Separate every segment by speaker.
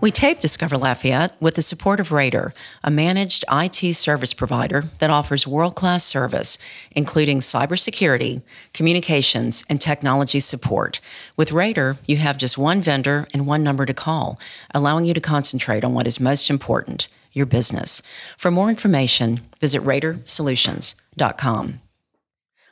Speaker 1: We tape Discover Lafayette with the support of Raider, a managed IT service provider that offers world class service, including cybersecurity, communications, and technology support. With Raider, you have just one vendor and one number to call, allowing you to concentrate on what is most important your business. For more information, visit RaiderSolutions.com.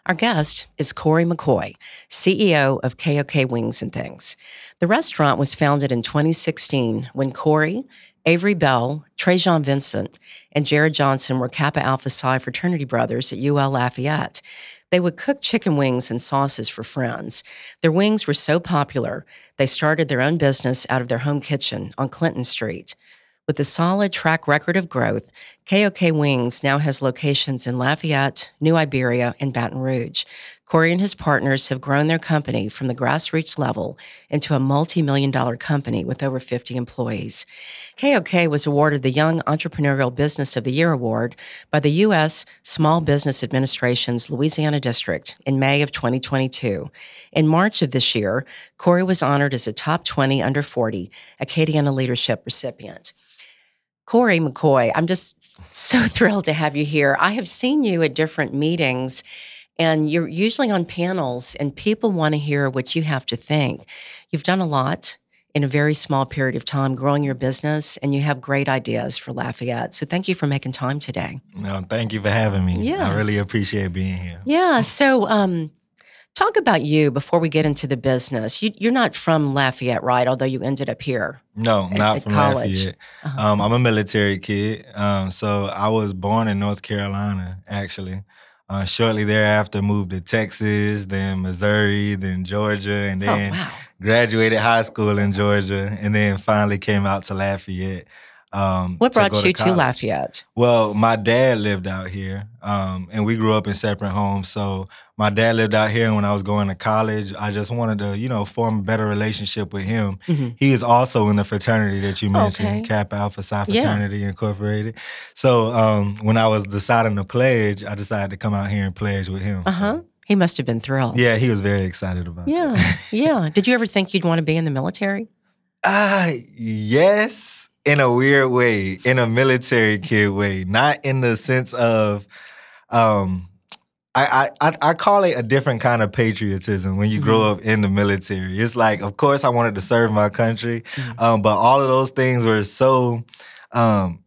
Speaker 1: Our guest is Corey McCoy, CEO of KOK Wings and Things. The restaurant was founded in 2016 when Corey, Avery Bell, Tre'Jan Vinson, and Jared Johnson were Kappa Alpha Psi fraternity brothers at UL Lafayette. They would cook chicken wings and sauces for friends. Their wings were so popular, they started their own business out of their home kitchen on Clinton Street. With a solid track record of growth, KOK Wings now has locations in Lafayette, New Iberia, and Baton Rouge. Corey and his partners have grown their company from the grassroots level into a multi million dollar company with over 50 employees. KOK was awarded the Young Entrepreneurial Business of the Year award by the U.S. Small Business Administration's Louisiana District in May of 2022. In March of this year, Corey was honored as a top 20 under 40 Acadiana Leadership recipient. Corey McCoy, I'm just so thrilled to have you here. I have seen you at different meetings, and you're usually on panels, and people want to hear what you have to think. You've done a lot in a very small period of time growing your business, and you have great ideas for Lafayette. So thank you for making time today.
Speaker 2: No, thank you for having me.
Speaker 1: Yes.
Speaker 2: I really appreciate being here.
Speaker 1: Yeah. So, um, talk about you before we get into the business. You, you're not from Lafayette, right? Although you ended up here.
Speaker 2: No,
Speaker 1: At-
Speaker 2: not
Speaker 1: at
Speaker 2: from
Speaker 1: college.
Speaker 2: Lafayette.
Speaker 1: Uh-huh.
Speaker 2: Um, I'm a military kid. Um, so I was born in North Carolina, actually. Uh, shortly thereafter, moved to Texas, then Missouri, then Georgia, and
Speaker 1: oh,
Speaker 2: then
Speaker 1: wow.
Speaker 2: graduated high school in Georgia, and then finally came out to Lafayette. Um,
Speaker 1: What
Speaker 2: to
Speaker 1: brought
Speaker 2: go
Speaker 1: you to. Lafayette?
Speaker 2: Well, my dad lived out here, um, and we grew up in separate homes. So my dad lived out here, and when I was going to college, I just wanted to, you know, form a better relationship with him.
Speaker 1: Mhm.
Speaker 2: He is also in the fraternity that you mentioned,
Speaker 1: Okay.
Speaker 2: Kappa Alpha Psi
Speaker 1: Yeah.
Speaker 2: Fraternity Incorporated. So um, when I was deciding to pledge, I decided to come out here and pledge with him.
Speaker 1: Uh
Speaker 2: So,
Speaker 1: huh. He must have been thrilled.
Speaker 2: yeah, he was very excited about it.
Speaker 1: Yeah. yeah. Did you ever think you'd want to be in the military?
Speaker 2: Ah, yes, in a weird way, in a military kid way, not in the sense of, um, I, I I- call it a different kind of patriotism when you grow
Speaker 1: Mm-hmm.
Speaker 2: up in the military. It's like, of course, I wanted to serve my country,
Speaker 1: Mhm.
Speaker 2: um, but all of those things were so. Um,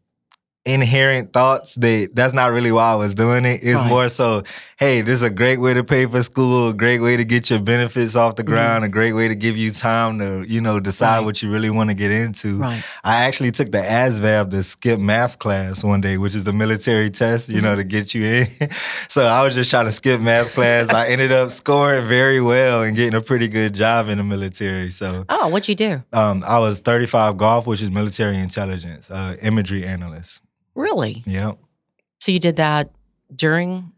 Speaker 2: inherent thoughts that that's not really why I was doing it. It's
Speaker 1: Right.
Speaker 2: more so, hey, this is a great way to pay for school, a great way to get your benefits off the ground, a great way to give you time to, you know, decide
Speaker 1: Mm-hmm. Right.
Speaker 2: what you really want to get into.
Speaker 1: Right.
Speaker 2: I actually took the ASVAB to skip math class one day, which is the military test, you know,
Speaker 1: Mm-hmm.
Speaker 2: to get you in. so I was just trying to skip math class. I ended up scoring very well and getting a pretty good job in the military. So
Speaker 1: Oh, what'd you do?
Speaker 2: um, I was 35 Golf, which is military intelligence, uh, imagery analyst.
Speaker 1: Really?
Speaker 2: Yep.
Speaker 1: So you did that during?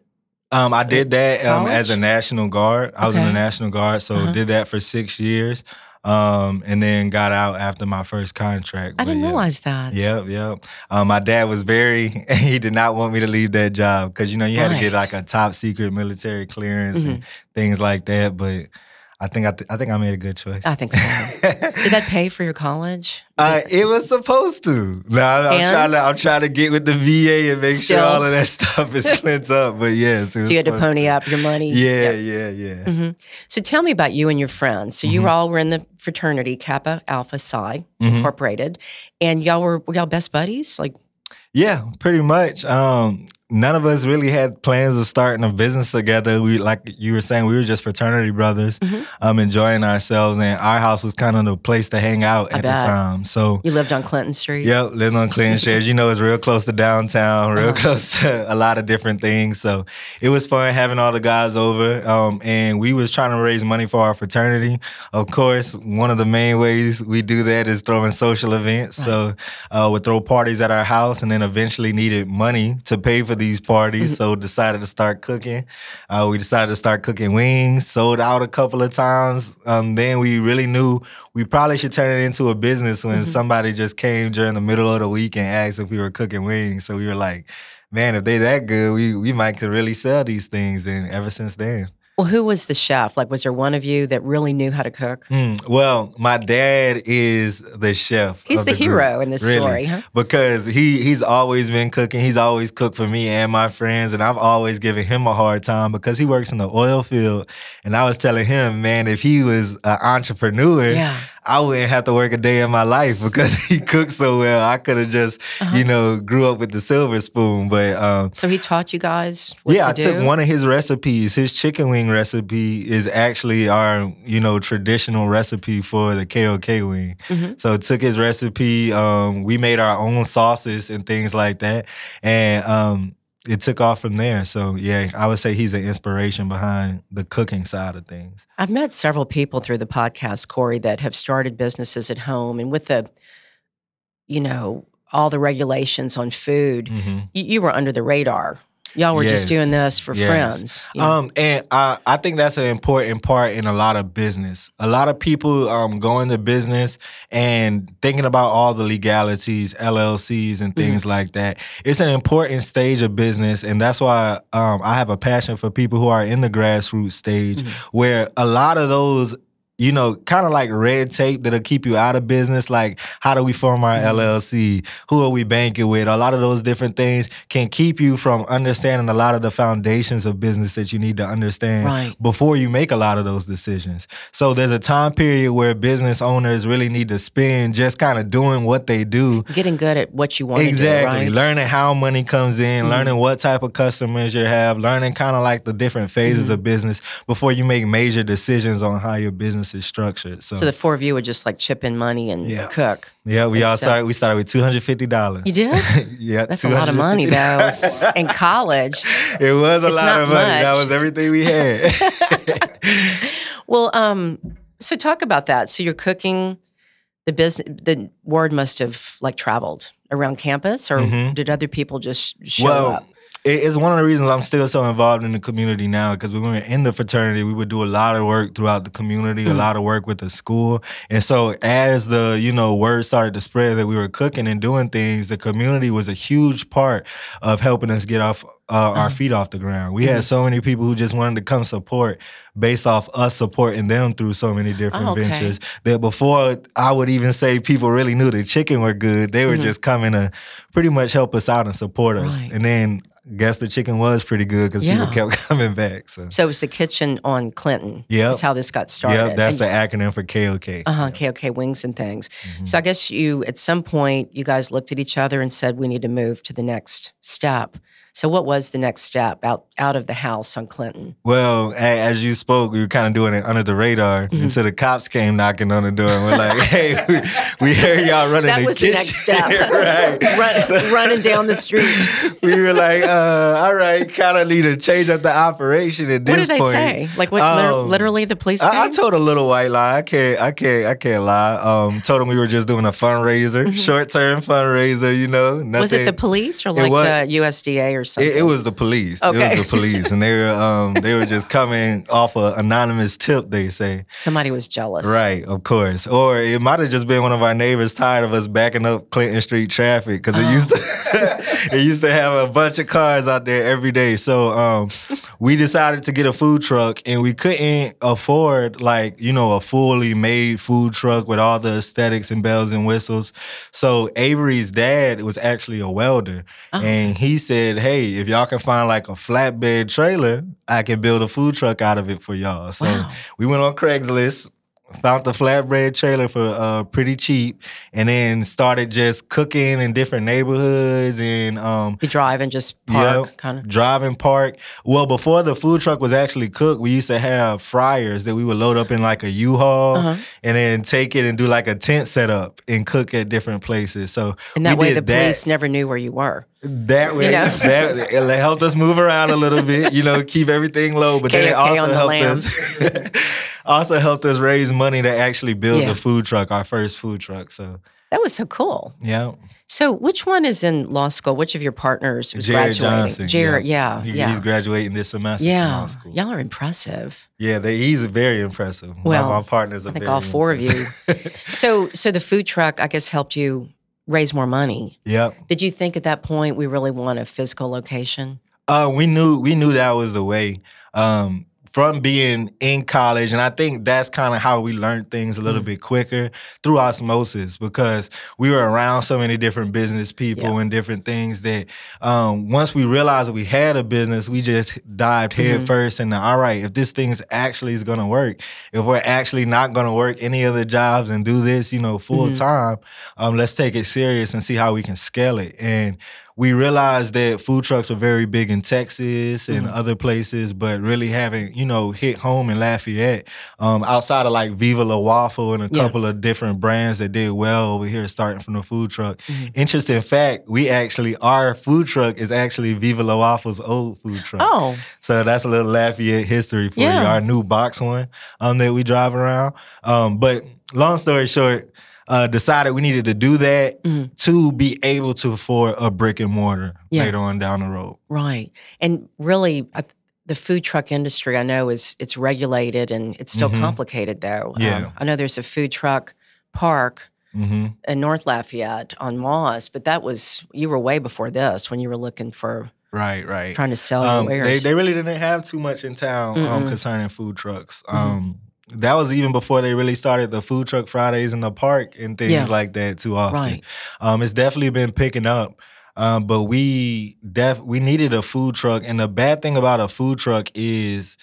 Speaker 2: Um, I did that um, as a National Guard. I was in the National Guard, so
Speaker 1: Uh-huh.
Speaker 2: did that for six years, um, and then got out after my first contract.
Speaker 1: I
Speaker 2: But
Speaker 1: didn't
Speaker 2: yeah.
Speaker 1: realize that.
Speaker 2: Yep, yep. Um, my dad was very. He did not want me to leave that job because you know you had to get like a top secret military clearance and
Speaker 1: Mm-hmm.
Speaker 2: things like that. But I think I, th- I think I made a good choice.
Speaker 1: I think so. Did that pay for your college?
Speaker 2: Uh, it was supposed to. No, I'm trying to. I'm trying to get with the VA and make
Speaker 1: Still.
Speaker 2: sure all of that stuff is cleansed up. But yes, it was
Speaker 1: So you had to pony up your money.
Speaker 2: Yeah, yeah, yeah.
Speaker 1: hmm So tell me about you and your friends. So
Speaker 2: Mm-hmm.
Speaker 1: you all were in the fraternity Kappa Alpha Psi
Speaker 2: Mhm.
Speaker 1: Incorporated, and y'all were, were y'all best buddies? Like,
Speaker 2: Yeah, pretty much. Um, none of us really had plans of starting a business together. We, like you were saying, we were just fraternity brothers,
Speaker 1: Mhm.
Speaker 2: um, enjoying ourselves, and our house was kind of the place to hang out
Speaker 1: I
Speaker 2: at the time. So.
Speaker 1: you lived on Clinton Street.
Speaker 2: Yep, living on Clinton Shares. You know, it's real close to downtown, real
Speaker 1: Uh-huh.
Speaker 2: close to a lot of different things. So it was fun having all the guys over. Um, and we was trying to raise money for our fraternity. Of course, one of the main ways we do that is throwing social events. So uh, we'd throw parties at our house and then eventually needed money to pay for these parties, so decided to start cooking. Uh, we decided to start cooking wings. Sold out a couple of times. Um, then we really knew we probably should turn it into a business when somebody just came during the middle of the week and asked if we were cooking wings. So we were like, man, if they that good, we we might could really sell these things. And ever since then.
Speaker 1: Well, who was the chef? Like, was there one of you that really knew how to cook?
Speaker 2: Mm, well, my dad is the chef.
Speaker 1: He's
Speaker 2: of
Speaker 1: the,
Speaker 2: group.
Speaker 1: hero in this
Speaker 2: Really.
Speaker 1: story, huh?
Speaker 2: because he he's always been cooking. He's always cooked for me and my friends, and I've always given him a hard time because he works in the oil field. And I was telling him, man, if he was an entrepreneur,
Speaker 1: Yeah.
Speaker 2: I wouldn't have to work a day in my life because he cooked so well. I could have just,
Speaker 1: Uh-huh.
Speaker 2: you know, grew up with the silver spoon. But um,
Speaker 1: So he taught you guys what
Speaker 2: yeah, I
Speaker 1: to
Speaker 2: took one of his recipes. His chicken wing recipe is actually our, you know, traditional recipe for the KOK wing.
Speaker 1: Mm-hmm.
Speaker 2: So took his recipe. Um, we made our own sauces and things like that, and um, it took off from there. So yeah, I would say he's an inspiration behind the cooking side of things.
Speaker 1: I've met several people through the podcast, Corey, that have started businesses at home and with the, you know, all the regulations on food,
Speaker 2: Mhm.
Speaker 1: you, you were under the radar. Y'all were just doing this for
Speaker 2: Yes.
Speaker 1: friends. you know?
Speaker 2: Um, and I, I think that's an important part in a lot of business. A lot of people um, go into business and thinking about all the legalities, LLCs, and things like that. It's an important stage of business, and that's why um, I have a passion for people who are in the grassroots stage, where a lot of those. You know, kind of like red tape that'll keep you out of business. Like, how do we form our LLC? Who are we banking with? A lot of those different things can keep you from understanding a lot of the foundations of business that you need to understand
Speaker 1: Right.
Speaker 2: before you make a lot of those decisions. So there's a time period where business owners really need to spend just kind of doing what they do.
Speaker 1: Getting good at what you want to do,
Speaker 2: Exactly.
Speaker 1: right?
Speaker 2: Learning how money comes in,
Speaker 1: Mm-hmm.
Speaker 2: learning what type of customers you have, learning kind of like the different phases
Speaker 1: Mm-hmm.
Speaker 2: of business before you make major decisions on how your business is structured. So,
Speaker 1: So the four of you would just like chip in money and
Speaker 2: Yeah.
Speaker 1: cook.
Speaker 2: yeah, we all
Speaker 1: it's, uh,
Speaker 2: started we started with two hundred fifty dollars.
Speaker 1: You did?
Speaker 2: yeah,
Speaker 1: That's a lot of money, though. In college,
Speaker 2: It was a lot of money. That was everything we had.
Speaker 1: Well, um, so talk about that. So you're cooking. The business, the word must have like traveled around campus, or did other people just show
Speaker 2: Mm-hmm. well,
Speaker 1: up?
Speaker 2: It- it's one of the reasons I'm still so involved in the community now because when we were in the fraternity, we would do a lot of work throughout the community,
Speaker 1: Mm-hmm.
Speaker 2: a lot of work with the school. And so as the, you know, word started to spread that we were cooking and doing things, the community was a huge part of helping us get off uh, our feet off the ground. We
Speaker 1: Mm-hmm.
Speaker 2: had so many people who just wanted to come support based off us supporting them through so many different
Speaker 1: Oh, okay.
Speaker 2: ventures that before I would even say people really knew the chicken were good, they were just coming to pretty much help us out and support us.
Speaker 1: Mm-hmm. Right.
Speaker 2: And then guess the chicken was pretty good because
Speaker 1: Yeah.
Speaker 2: people kept coming back. So
Speaker 1: So it was the kitchen on Clinton.
Speaker 2: Yeah,
Speaker 1: That's how this got started.
Speaker 2: yeah, that's
Speaker 1: And-
Speaker 2: the acronym for KOK.
Speaker 1: Uh huh. KOK wings and things.
Speaker 2: Mm-hmm.
Speaker 1: So I guess you, at some point, you guys looked at each other and said, "We need to move to the next step." So what was the next step out out of the house on Clinton?
Speaker 2: Well, as you spoke, we were kind of doing it under the radar
Speaker 1: Mm-hmm.
Speaker 2: until the cops came knocking on the door and we're like, "Hey, we, we heard y'all running
Speaker 1: That
Speaker 2: the
Speaker 1: was the next step.
Speaker 2: right?
Speaker 1: Run, running down the street.
Speaker 2: we were like, uh, "All right, kind of need to change up the operation at this
Speaker 1: What did they
Speaker 2: point."
Speaker 1: say? Like what?
Speaker 2: Um,
Speaker 1: literally, the police.
Speaker 2: I, I told a little white lie. I can't. I can't. I can't lie. Um, told them we were just doing a fundraiser, short term fundraiser. You know, nothing.
Speaker 1: Mm-hmm. was it the police or like the USDA or something?
Speaker 2: It, it was the police. It was the police, and they were um they were just coming off an anonymous tip. They say,
Speaker 1: Somebody was jealous.
Speaker 2: right, of course, or it might have just been one of our neighbors tired of us backing up Clinton Street traffic because it
Speaker 1: Oh.
Speaker 2: used to it used to have a bunch of cars out there every day. So um we decided to get a food truck, and we couldn't afford like you know a fully made food truck with all the aesthetics and bells and whistles. So Avery's dad was actually a welder,
Speaker 1: Oh.
Speaker 2: and he said, "Hey, if y'all can find like a flatbed trailer, I can build a food truck out of it for y'all." So
Speaker 1: Wow.
Speaker 2: we went on Craigslist. Found the flatbed trailer for uh, pretty cheap, and then started just cooking in different neighborhoods and um,
Speaker 1: You drive and just park,
Speaker 2: Yep.
Speaker 1: kind of.
Speaker 2: Drive and park. Well, before the food truck was actually cooked, we used to have fryers that we would load up in like a U-Haul
Speaker 1: Uh-huh.
Speaker 2: and then take it and do like a tent setup and cook at different places. So
Speaker 1: And that
Speaker 2: we
Speaker 1: way,
Speaker 2: did
Speaker 1: the
Speaker 2: that.
Speaker 1: police never knew where you were.
Speaker 2: That way,
Speaker 1: know?
Speaker 2: that it helped us move around a little bit, you know, keep everything low. But then it also helped us, also helped us raise money to actually build
Speaker 1: Yeah.
Speaker 2: the food truck, our first food truck. So
Speaker 1: That was so cool.
Speaker 2: Yeah.
Speaker 1: So, which one is in law school? Which of your partners was
Speaker 2: Jared
Speaker 1: graduating?
Speaker 2: Johnson.
Speaker 1: Jared, yeah,
Speaker 2: He-
Speaker 1: yeah,
Speaker 2: He's graduating this semester from
Speaker 1: yeah.
Speaker 2: law school.
Speaker 1: Y'all are impressive.
Speaker 2: Yeah, they, he's very impressive.
Speaker 1: Well,
Speaker 2: my, my partners are
Speaker 1: I think all four of you. So, so the food truck, I guess, helped you raise more money.
Speaker 2: yep.
Speaker 1: Did you think at that point we really want a physical location?
Speaker 2: Uh, we knew we knew that was the way. Um, from being in college, and I think that's kind of how we learned things a little
Speaker 1: Mhm.
Speaker 2: bit quicker through osmosis because we were around so many different business people
Speaker 1: Yeah.
Speaker 2: and different things that um, once we realized we had a business, we just dived head
Speaker 1: Mhm.
Speaker 2: first into all right, if this thing's actually is gonna work, if we're actually not gonna work any other jobs and do this, you know, full
Speaker 1: Mhm.
Speaker 2: time, um, let's take it serious and see how we can scale it. And we realized that food trucks are very big in Texas and
Speaker 1: Mhm.
Speaker 2: other places, but really haven't, you know, hit home in Lafayette. Um, outside of like Viva La Waffle and a
Speaker 1: Yeah.
Speaker 2: couple of different brands that did well over here, starting from the food truck.
Speaker 1: Mhm.
Speaker 2: Interesting fact: we actually our food truck is actually Viva La Waffle's old food truck.
Speaker 1: Oh,
Speaker 2: So that's a little Lafayette history for
Speaker 1: Yeah.
Speaker 2: you. Our new box one um, that we drive around. Um, but long story short, uh, decided we needed to do that
Speaker 1: Mhm.
Speaker 2: to be able to afford a brick and mortar
Speaker 1: Yeah.
Speaker 2: later on down the road.
Speaker 1: right. And really, I, the food truck industry, I know, is it's regulated and it's still
Speaker 2: Mhm.
Speaker 1: complicated, though. Um,
Speaker 2: Yeah.
Speaker 1: I know there's a food truck park
Speaker 2: hmm
Speaker 1: in North Lafayette on Moss, but that was you were way before this when you were looking for
Speaker 2: Right, right.
Speaker 1: trying to sell
Speaker 2: Um, they, they really didn't have too much in town um, concerning food trucks.
Speaker 1: Mhm.
Speaker 2: Um, that was even before they really started the food truck Fridays in the park and things
Speaker 1: Yeah.
Speaker 2: like that too often.
Speaker 1: right.
Speaker 2: Um, it's definitely been picking up. Um, but we def we needed a food truck, and the bad thing about a food truck is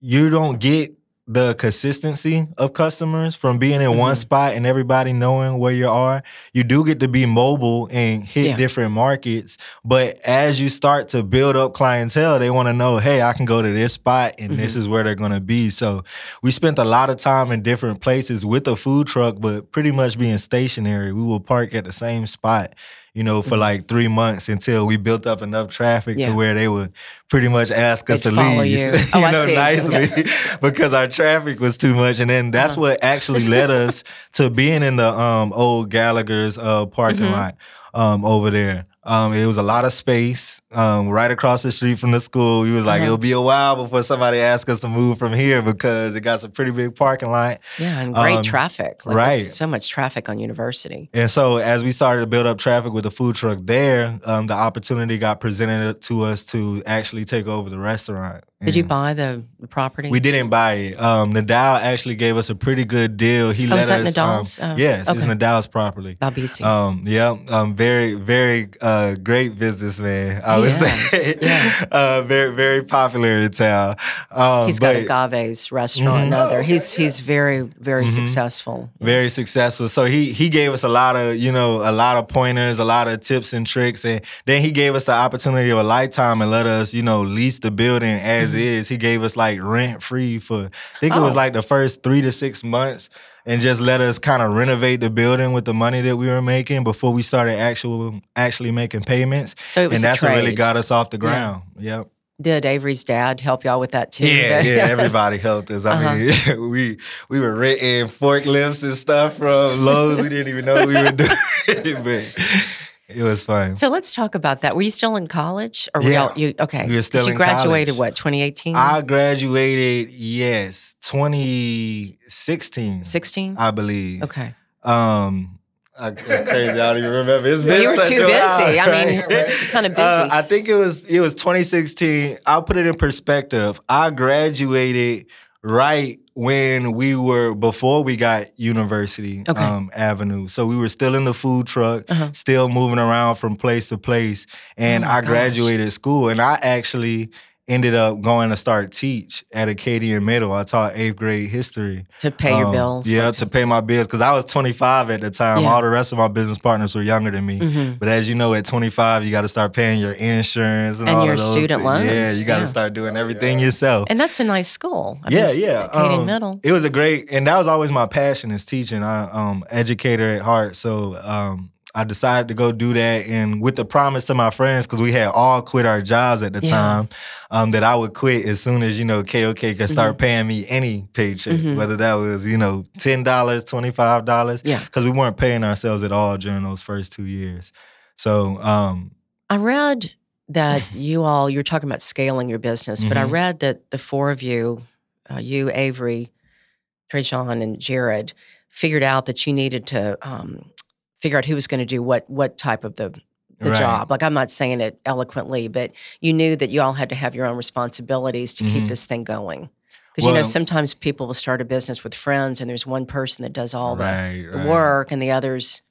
Speaker 2: you don't get the consistency of customers from being in one
Speaker 1: Mhm.
Speaker 2: spot and everybody knowing where you are. You do get to be mobile and hit
Speaker 1: Yeah.
Speaker 2: different markets, but as you start to build up clientele, they want to know, hey, I can go to this spot and this
Speaker 1: Mm-hmm.
Speaker 2: is where they're going to be. So we spent a lot of time in different places with a food truck, but pretty much being stationary. We will park at the same spot, you know, for
Speaker 1: Mhm.
Speaker 2: like three months until we built up enough traffic
Speaker 1: Yeah.
Speaker 2: to where they would pretty much ask us
Speaker 1: They'd
Speaker 2: to leave.
Speaker 1: you. Oh,
Speaker 2: know,
Speaker 1: see.
Speaker 2: nicely because our traffic was too much. And then that's
Speaker 1: Uh-huh.
Speaker 2: what actually led us to being in the um, old Gallagher's uh, parking
Speaker 1: Mhm.
Speaker 2: lot um, over there. Um, it was a lot of space um, right across the street from the school. He was like,
Speaker 1: Uh-huh.
Speaker 2: it'll be a while before somebody asks us to move from here because it got some pretty big parking lot.
Speaker 1: Yeah, and great
Speaker 2: Um,
Speaker 1: traffic. Like,
Speaker 2: right.
Speaker 1: So much traffic on University.
Speaker 2: And so, as we started to build up traffic with the food truck there, um, the opportunity got presented to us to actually take over the restaurant.
Speaker 1: Did you buy the, property?
Speaker 2: We didn't buy it. Um, Nidal actually gave us a pretty good deal. He
Speaker 1: Oh,
Speaker 2: let us.
Speaker 1: Nidal's?
Speaker 2: Um,
Speaker 1: Oh,
Speaker 2: yes, it's. Nidal's property.
Speaker 1: Balbeisi.
Speaker 2: Um, yeah, um, very, very uh, great businessman. I would
Speaker 1: Yes,
Speaker 2: say,
Speaker 1: yeah.
Speaker 2: uh, very, very popular in town. Um,
Speaker 1: he's got
Speaker 2: but-
Speaker 1: Agave's restaurant.
Speaker 2: Mhm.
Speaker 1: Another. He's he's very very
Speaker 2: Mhm.
Speaker 1: successful.
Speaker 2: very successful. So he he gave us a lot of you know a lot of pointers, a lot of tips and tricks, and then he gave us the opportunity of a lifetime and let us you know lease the building as is. He gave us like rent free for I think it was
Speaker 1: Oh.
Speaker 2: like the first three to six months. And just let us kind of renovate the building with the money that we were making before we started actual actually making payments,
Speaker 1: So it was
Speaker 2: and that's what really got us off the
Speaker 1: Yeah.
Speaker 2: ground. Yep.
Speaker 1: Did Avery's dad help y'all with that too?
Speaker 2: Yeah, yeah, everybody helped us. I
Speaker 1: Uh-huh.
Speaker 2: mean, we we were renting forklifts and stuff from Lowe's. We didn't even know we were doing it, but it was fun.
Speaker 1: so let's talk about that. Were you still in college, or were
Speaker 2: Yeah.
Speaker 1: y'all, you okay?
Speaker 2: We were still
Speaker 1: you graduated
Speaker 2: college.
Speaker 1: what 2018,
Speaker 2: I graduated, yes, 2016,
Speaker 1: 16.
Speaker 2: I believe.
Speaker 1: Okay,
Speaker 2: Um, I, it's crazy. I don't even remember. It's been
Speaker 1: you were too
Speaker 2: a while,
Speaker 1: busy. I mean,
Speaker 2: right?
Speaker 1: kind of busy.
Speaker 2: Uh, I think it was it was 2016. I'll put it in perspective. I graduated right when we were before we got University
Speaker 1: Okay.
Speaker 2: um, Avenue. So we were still in the food truck,
Speaker 1: Uh-huh.
Speaker 2: still moving around from place to place. And
Speaker 1: Oh
Speaker 2: I
Speaker 1: gosh.
Speaker 2: graduated school, and I actually ended up going to start teach at Acadian Middle. I taught eighth grade history.
Speaker 1: to pay your
Speaker 2: Um,
Speaker 1: bills.
Speaker 2: Yeah, to pay my bills because I was 25 at the time.
Speaker 1: Yeah.
Speaker 2: All the rest of my business partners were younger than me.
Speaker 1: hmm
Speaker 2: But as you know, at 25, you got to start paying your insurance and,
Speaker 1: And
Speaker 2: all
Speaker 1: your
Speaker 2: of those
Speaker 1: student
Speaker 2: things. Yeah, you got to
Speaker 1: yeah.
Speaker 2: start doing everything yourself.
Speaker 1: And that's a nice school. I
Speaker 2: yeah,
Speaker 1: it's
Speaker 2: yeah.
Speaker 1: Acadian
Speaker 2: um,
Speaker 1: Middle.
Speaker 2: It was a great, and that was always my passion is teaching. I um educator at heart, so um I decided to go do that, and with the promise to my friends, because we had all quit our jobs at the
Speaker 1: Yeah.
Speaker 2: time, um, that I would quit as soon as you know KOK could start paying me any paycheck,
Speaker 1: Mhm.
Speaker 2: whether that was you know ten dollars, twenty five dollars,
Speaker 1: Yeah.
Speaker 2: because we weren't paying ourselves at all during those first two years. So um,
Speaker 1: I read that you all, you're talking about scaling your business, but I
Speaker 2: Mhm.
Speaker 1: read that the four of you, uh, you, Avery, Tre'Jan, and Jared, figured out that you needed to um, figure out who was going to do what what type of the the
Speaker 2: Right.
Speaker 1: job. Like I'm not saying it eloquently, but you knew that you all had to have your own responsibilities to keep
Speaker 2: Mhm.
Speaker 1: this thing going. Because you know sometimes people will start a business with friends, and there's one person that does all the
Speaker 2: right,
Speaker 1: the
Speaker 2: right,
Speaker 1: work and the others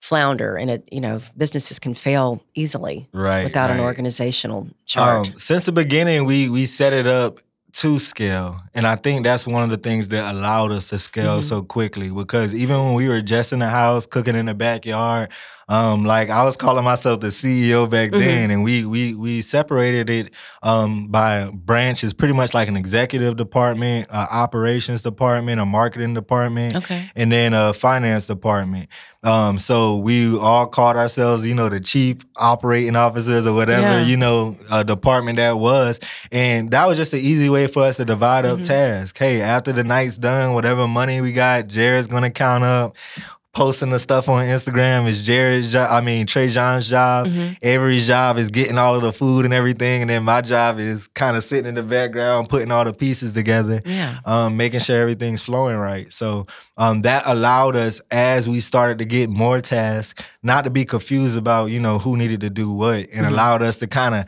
Speaker 1: flounder and it you know businesses can fail easily
Speaker 2: right,
Speaker 1: without an organizational chart
Speaker 2: Um, since the beginning, we we set it up to scale, and I think that's one of the things that allowed us to scale
Speaker 1: Mhm.
Speaker 2: so quickly. Because even when we were just in the house cooking in the backyard, um, like I was calling myself the CEO back
Speaker 1: Mhm.
Speaker 2: then, and we we we separated it um, by branches, pretty much like an executive department, a operations department, a marketing department,
Speaker 1: okay
Speaker 2: and then a finance department. Um, so we all called ourselves, you know, the chief operating officers or whatever,
Speaker 1: Yeah.
Speaker 2: you know, uh, department that was. And that was just an easy way for us to divide up
Speaker 1: Mhm.
Speaker 2: tasks. Hey, after the night's done, whatever money we got, Jared's gonna count up. Posting the stuff on Instagram is Jared's job. I mean, Tre'Jan's job.
Speaker 1: Mhm.
Speaker 2: Avery's job is getting all of the food and everything. And then my job is kind of sitting in the background, putting all the pieces together
Speaker 1: yeah
Speaker 2: um, making sure everything's flowing right. So um, that allowed us as we started to get more tasks, not to be confused about you know who needed to do what, and
Speaker 1: Mhm.
Speaker 2: allowed us to kind of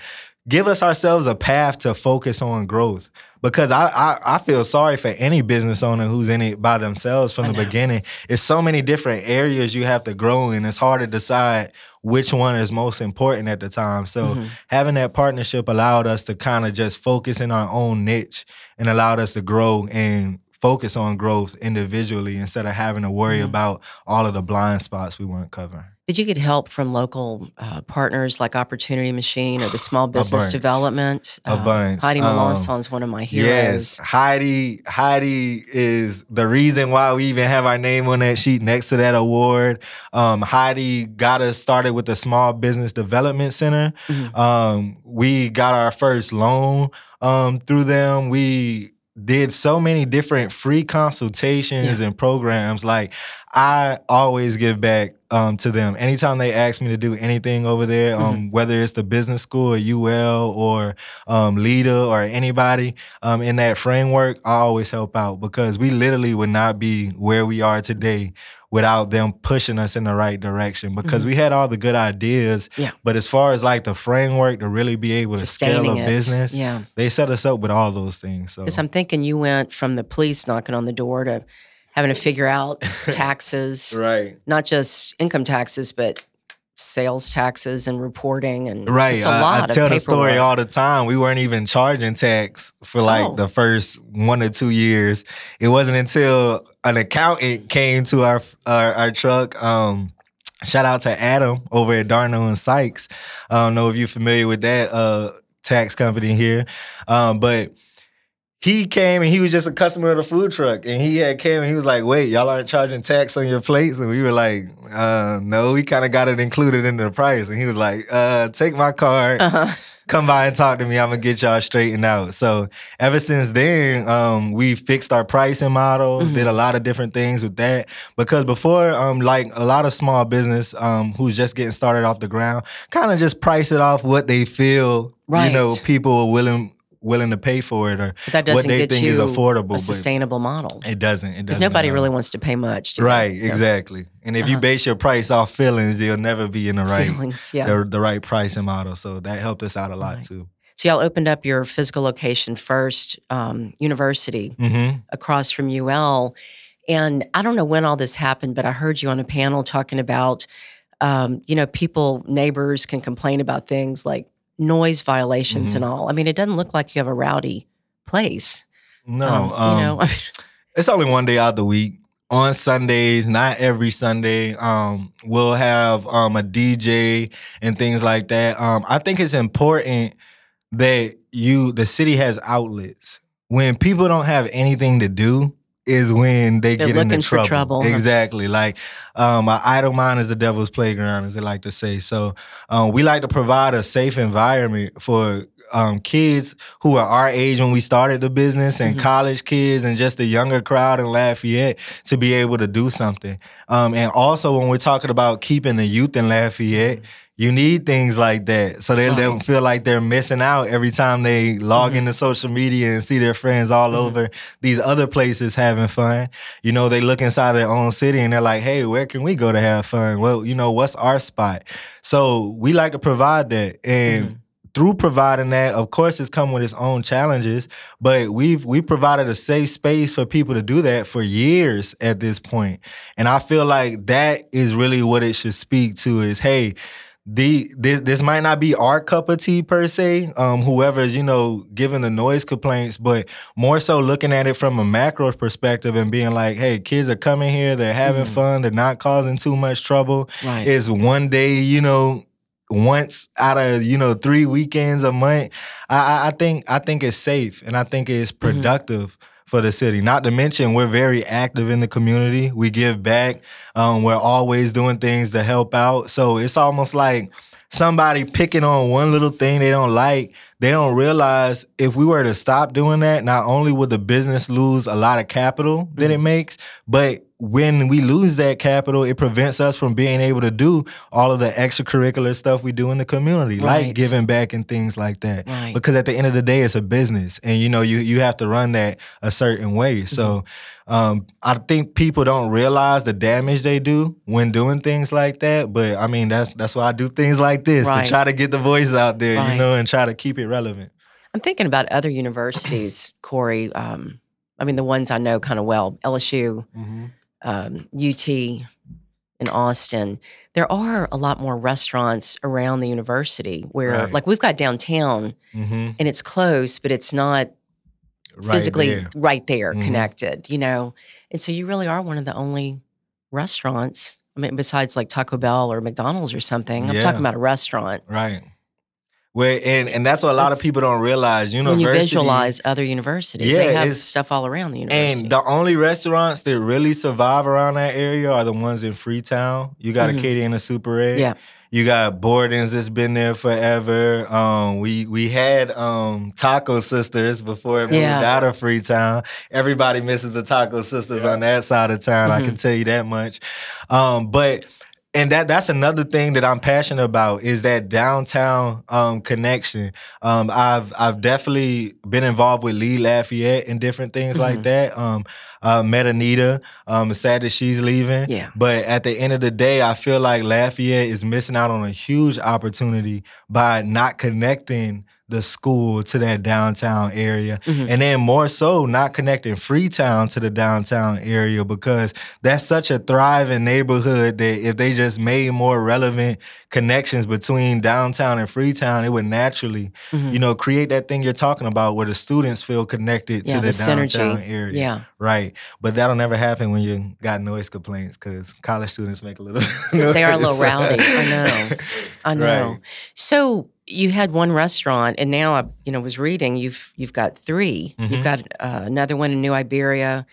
Speaker 2: give us ourselves a path to focus on growth. Because I, I I feel sorry for any business owner who's in it by themselves from the beginning. It's so many different areas you have to grow in. It's hard to decide which one is most important at the time. So
Speaker 1: Mhm.
Speaker 2: having that partnership allowed us to kind of just focus in our own niche and allowed us to grow and focus on growth individually instead of having to worry
Speaker 1: Mhm.
Speaker 2: about all of the blind spots we weren't covering.
Speaker 1: Did you get help from local uh, partners like opportunity machine or the small business development
Speaker 2: A bunch.
Speaker 1: heidi
Speaker 2: Um,
Speaker 1: Melancon's one of my heroes
Speaker 2: Yes, Heidi. Heidi is the reason why we even have our name on that sheet next to that award. Um, Heidi got us started with the Small Business Development Center.
Speaker 1: Mhm.
Speaker 2: Um, we got our first loan um, through them. We did so many different free consultations and programs. Like I always give back um, to them anytime they ask me to do anything over there. Um, whether it's the business school or UL or um, LEDA or anybody um, in that framework, I always help out because we literally would not be where we are today without them pushing us in the right direction because mm-hmm. we had all the good ideas.
Speaker 1: Yeah.
Speaker 2: But as far as like the framework to really be able to scale a
Speaker 1: it
Speaker 2: business,
Speaker 1: yeah
Speaker 2: they set us up with all those things. So
Speaker 1: because i'm thinking you went from the police knocking on the door to having to figure out taxes
Speaker 2: right.
Speaker 1: not just income taxes but sales taxes and reporting and
Speaker 2: Right.
Speaker 1: it's a
Speaker 2: I,
Speaker 1: lot
Speaker 2: I
Speaker 1: of
Speaker 2: tell the story all the time. We weren't even charging tax for like
Speaker 1: Oh.
Speaker 2: the first one or two years. It wasn't until an accountant came to our our, our truck. Um, shout out to Adam over at Darnall and Sikes. I don't know if you're familiar with that uh, tax company here, um, but he came and he was just a customer of the food truck. And he had came and he was like wait y'all aren't charging tax on your plates? And we were like uh no we kind of got it included in the price. And he was like uh take my card.
Speaker 1: Uh-huh.
Speaker 2: come by and talk to me. I'm gonna get y'all straightened out. So ever since then um we fixed our pricing models
Speaker 1: Mhm.
Speaker 2: did a lot of different things with that. Because before um like a lot of small business um who's just getting started off the ground kind of just price it off what they feel you know people are willing willing to pay for it or
Speaker 1: But that
Speaker 2: what they
Speaker 1: get
Speaker 2: think
Speaker 1: you
Speaker 2: is affordable,
Speaker 1: a sustainable model.
Speaker 2: it doesn't. It
Speaker 1: Because
Speaker 2: doesn't.
Speaker 1: nobody really wants to pay much. they?
Speaker 2: Right, exactly. And if you
Speaker 1: Uh-huh.
Speaker 2: base your price off feelings, you'll never be in the right
Speaker 1: Feelings, yeah.
Speaker 2: the, the right pricing model. So that helped us out a lot
Speaker 1: Right.
Speaker 2: too.
Speaker 1: So y'all opened up your physical location first, um, university
Speaker 2: Mm-hmm.
Speaker 1: across from UL, and I don't know when all this happened, but I heard you on a panel talking about, um, you know, people, neighbors can complain about things like noise violations
Speaker 2: Mhm.
Speaker 1: and all. I mean, it doesn't look like you have a rowdy place.
Speaker 2: No,
Speaker 1: Um,
Speaker 2: um,
Speaker 1: you know, I mean,
Speaker 2: it's only one day out of the week. On Sundays, not every Sunday, um, we'll have um, a DJ and things like that. Um, I think it's important that you, the city has outlets. When people don't have anything to do, is when they
Speaker 1: They're
Speaker 2: get into trouble.
Speaker 1: trouble.
Speaker 2: Exactly. Like um, an idle mind is the devil's playground, as they like to say. So um, we like to provide a safe environment for um, kids who are our age when we started the business, and
Speaker 1: Mhm.
Speaker 2: college kids, and just the younger crowd in Lafayette to be able to do something. Um, and also when we're talking about keeping the youth in Lafayette. You need things like that so they
Speaker 1: Right.
Speaker 2: don't feel like they're missing out every time they log
Speaker 1: Mhm.
Speaker 2: into social media and see their friends all
Speaker 1: Mhm.
Speaker 2: over these other places having fun. You know, they look inside their own city and they're like, hey, where can we go to have fun? Well, you know, what's our spot? So we like to provide that. And
Speaker 1: Mhm.
Speaker 2: through providing that, of course, it's come with its own challenges, but we've we provided a safe space for people to do that for years at this point. And I feel like that is really what it should speak to is, hey, the this, this might not be our cup of tea per se um whoever's you know giving the noise complaints but more so looking at it from a macro perspective and being like hey kids are coming here they're having
Speaker 1: Mhm.
Speaker 2: fun they're not causing too much trouble
Speaker 1: Right.
Speaker 2: it's one day you know once out of you know three weekends a month i i, I think i think it's safe and i think it's
Speaker 1: Mm-hmm.
Speaker 2: For the city. Not to mention, we're very active in the community. We give back. Um, we're always doing things to help out. So it's almost like somebody picking on one little thing they don't like. They don't realize if we were to stop doing that, not only would the business lose a lot of capital that
Speaker 1: Mm-hmm.
Speaker 2: it makes, but when we lose that capital, it prevents us from being able to do all of the extracurricular stuff we do in the community,
Speaker 1: Right.
Speaker 2: like giving back and things like that
Speaker 1: Right.
Speaker 2: because at the end of the day it's a business and you know you you have to run that a certain way so
Speaker 1: Mm-hmm.
Speaker 2: um, i think people don't realize the damage they do when doing things like that but i mean that's that's why i do things like this
Speaker 1: Right.
Speaker 2: to try to get the voice out there
Speaker 1: Right.
Speaker 2: you know and try to keep it relevant
Speaker 1: I'm thinking about other universities, Corey. Um, I mean, the ones I know kind of well LSU, um, UT in Austin. There are a lot more restaurants around the university where,
Speaker 2: Right.
Speaker 1: like, we've got downtown
Speaker 2: mm-hmm.
Speaker 1: and it's close, but it's not
Speaker 2: right
Speaker 1: physically
Speaker 2: there.
Speaker 1: right there
Speaker 2: Mhm.
Speaker 1: connected, you know? And so you really are one of the only restaurants. I mean, besides like Taco Bell or McDonald's or something, I'm
Speaker 2: Yeah.
Speaker 1: talking about a restaurant.
Speaker 2: right Well, and and that's what a lot of people don't realize.
Speaker 1: When
Speaker 2: University,
Speaker 1: you visualize other universities,
Speaker 2: Yeah,
Speaker 1: they have
Speaker 2: it's-
Speaker 1: stuff all around the university.
Speaker 2: And the only restaurants that really survive around that area are the ones in Freetown. You got
Speaker 1: Mhm.
Speaker 2: a Katie and a Super Ed.
Speaker 1: Yeah.
Speaker 2: You got Borden's that's been there forever. Um, we we had um, Taco Sisters before it moved
Speaker 1: Yeah.
Speaker 2: out of Freetown. Everybody misses the Taco Sisters on that side of town. I
Speaker 1: Mm-hmm.
Speaker 2: can tell you that much. Um, but and that that's another thing that I'm passionate about is that downtown um, connection. Um, I've I've definitely been involved with Lee Lafayette and different things like
Speaker 1: Mhm.
Speaker 2: that. Um, uh, met Anita. Um, sad that she's leaving.
Speaker 1: Yeah.
Speaker 2: But at the end of the day, I feel like Lafayette is missing out on a huge opportunity by not connecting the school to that downtown area.
Speaker 1: Mhm.
Speaker 2: And then more so, not connecting Freetown to the downtown area because that's such a thriving neighborhood that if they just made more relevant connections between downtown and Freetown, it would naturally,
Speaker 1: Mhm.
Speaker 2: you know, create that thing you're talking about where the students feel connected
Speaker 1: yeah,
Speaker 2: to the,
Speaker 1: the synergy.
Speaker 2: downtown area.
Speaker 1: Yeah.
Speaker 2: Right. But that'll never happen when you got noise complaints because college students make a little
Speaker 1: They are a little rowdy. I know. I know.
Speaker 2: Right.
Speaker 1: So you had one restaurant, and now I, you know, was reading. You've you've got 3 you You've
Speaker 2: Mhm.
Speaker 1: got uh, another one in New Iberia,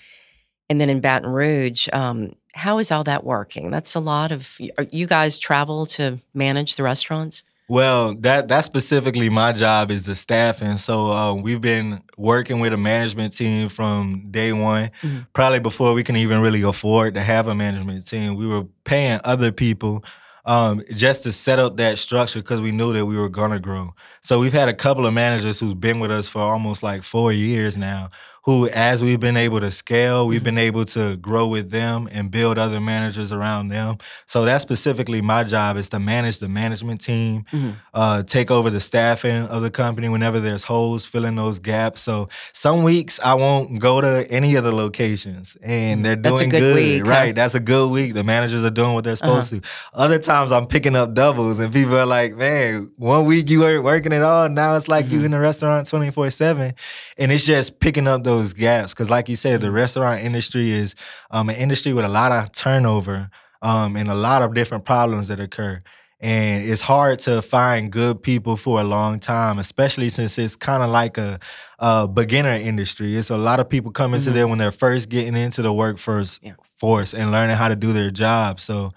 Speaker 1: and then in Baton Rouge. Um, how is all that working? That's a lot of. are- You guys travel to manage the restaurants.
Speaker 2: Well, that that's specifically my job is the staffing. So uh, we've been working with a management team from day one,
Speaker 1: Mhm.
Speaker 2: probably before we can even really afford to have a management team. We were paying other people um, just to set up that structure because we knew that we were gonna grow. So we've had a couple of managers who's been with us for almost like four years now. Who, as we've been able to scale, we've been able to grow with them and build other managers around them. So that's specifically my job is to manage the management team,
Speaker 1: Mhm.
Speaker 2: uh, take over the staffing of the company whenever there's holes, fill in those gaps. So some weeks I won't go to any of the locations and they're doing
Speaker 1: a good week, huh?
Speaker 2: Right. That's a good week. The managers are doing what they're supposed to. Other times I'm picking up doubles and people are like, man, one week you weren't working at all. Now it's like you
Speaker 1: Mhm.
Speaker 2: in the restaurant 24 7. And it's just picking up those gaps. Cause like you said, the restaurant industry is um, an industry with a lot of turnover um, and a lot of different problems that occur. And it's hard to find good people for a long time, especially since it's kind of like a, a, beginner industry. It's a lot of people coming mm-hmm. there when they're first getting into the workforce yeah. force and learning how to do their job. So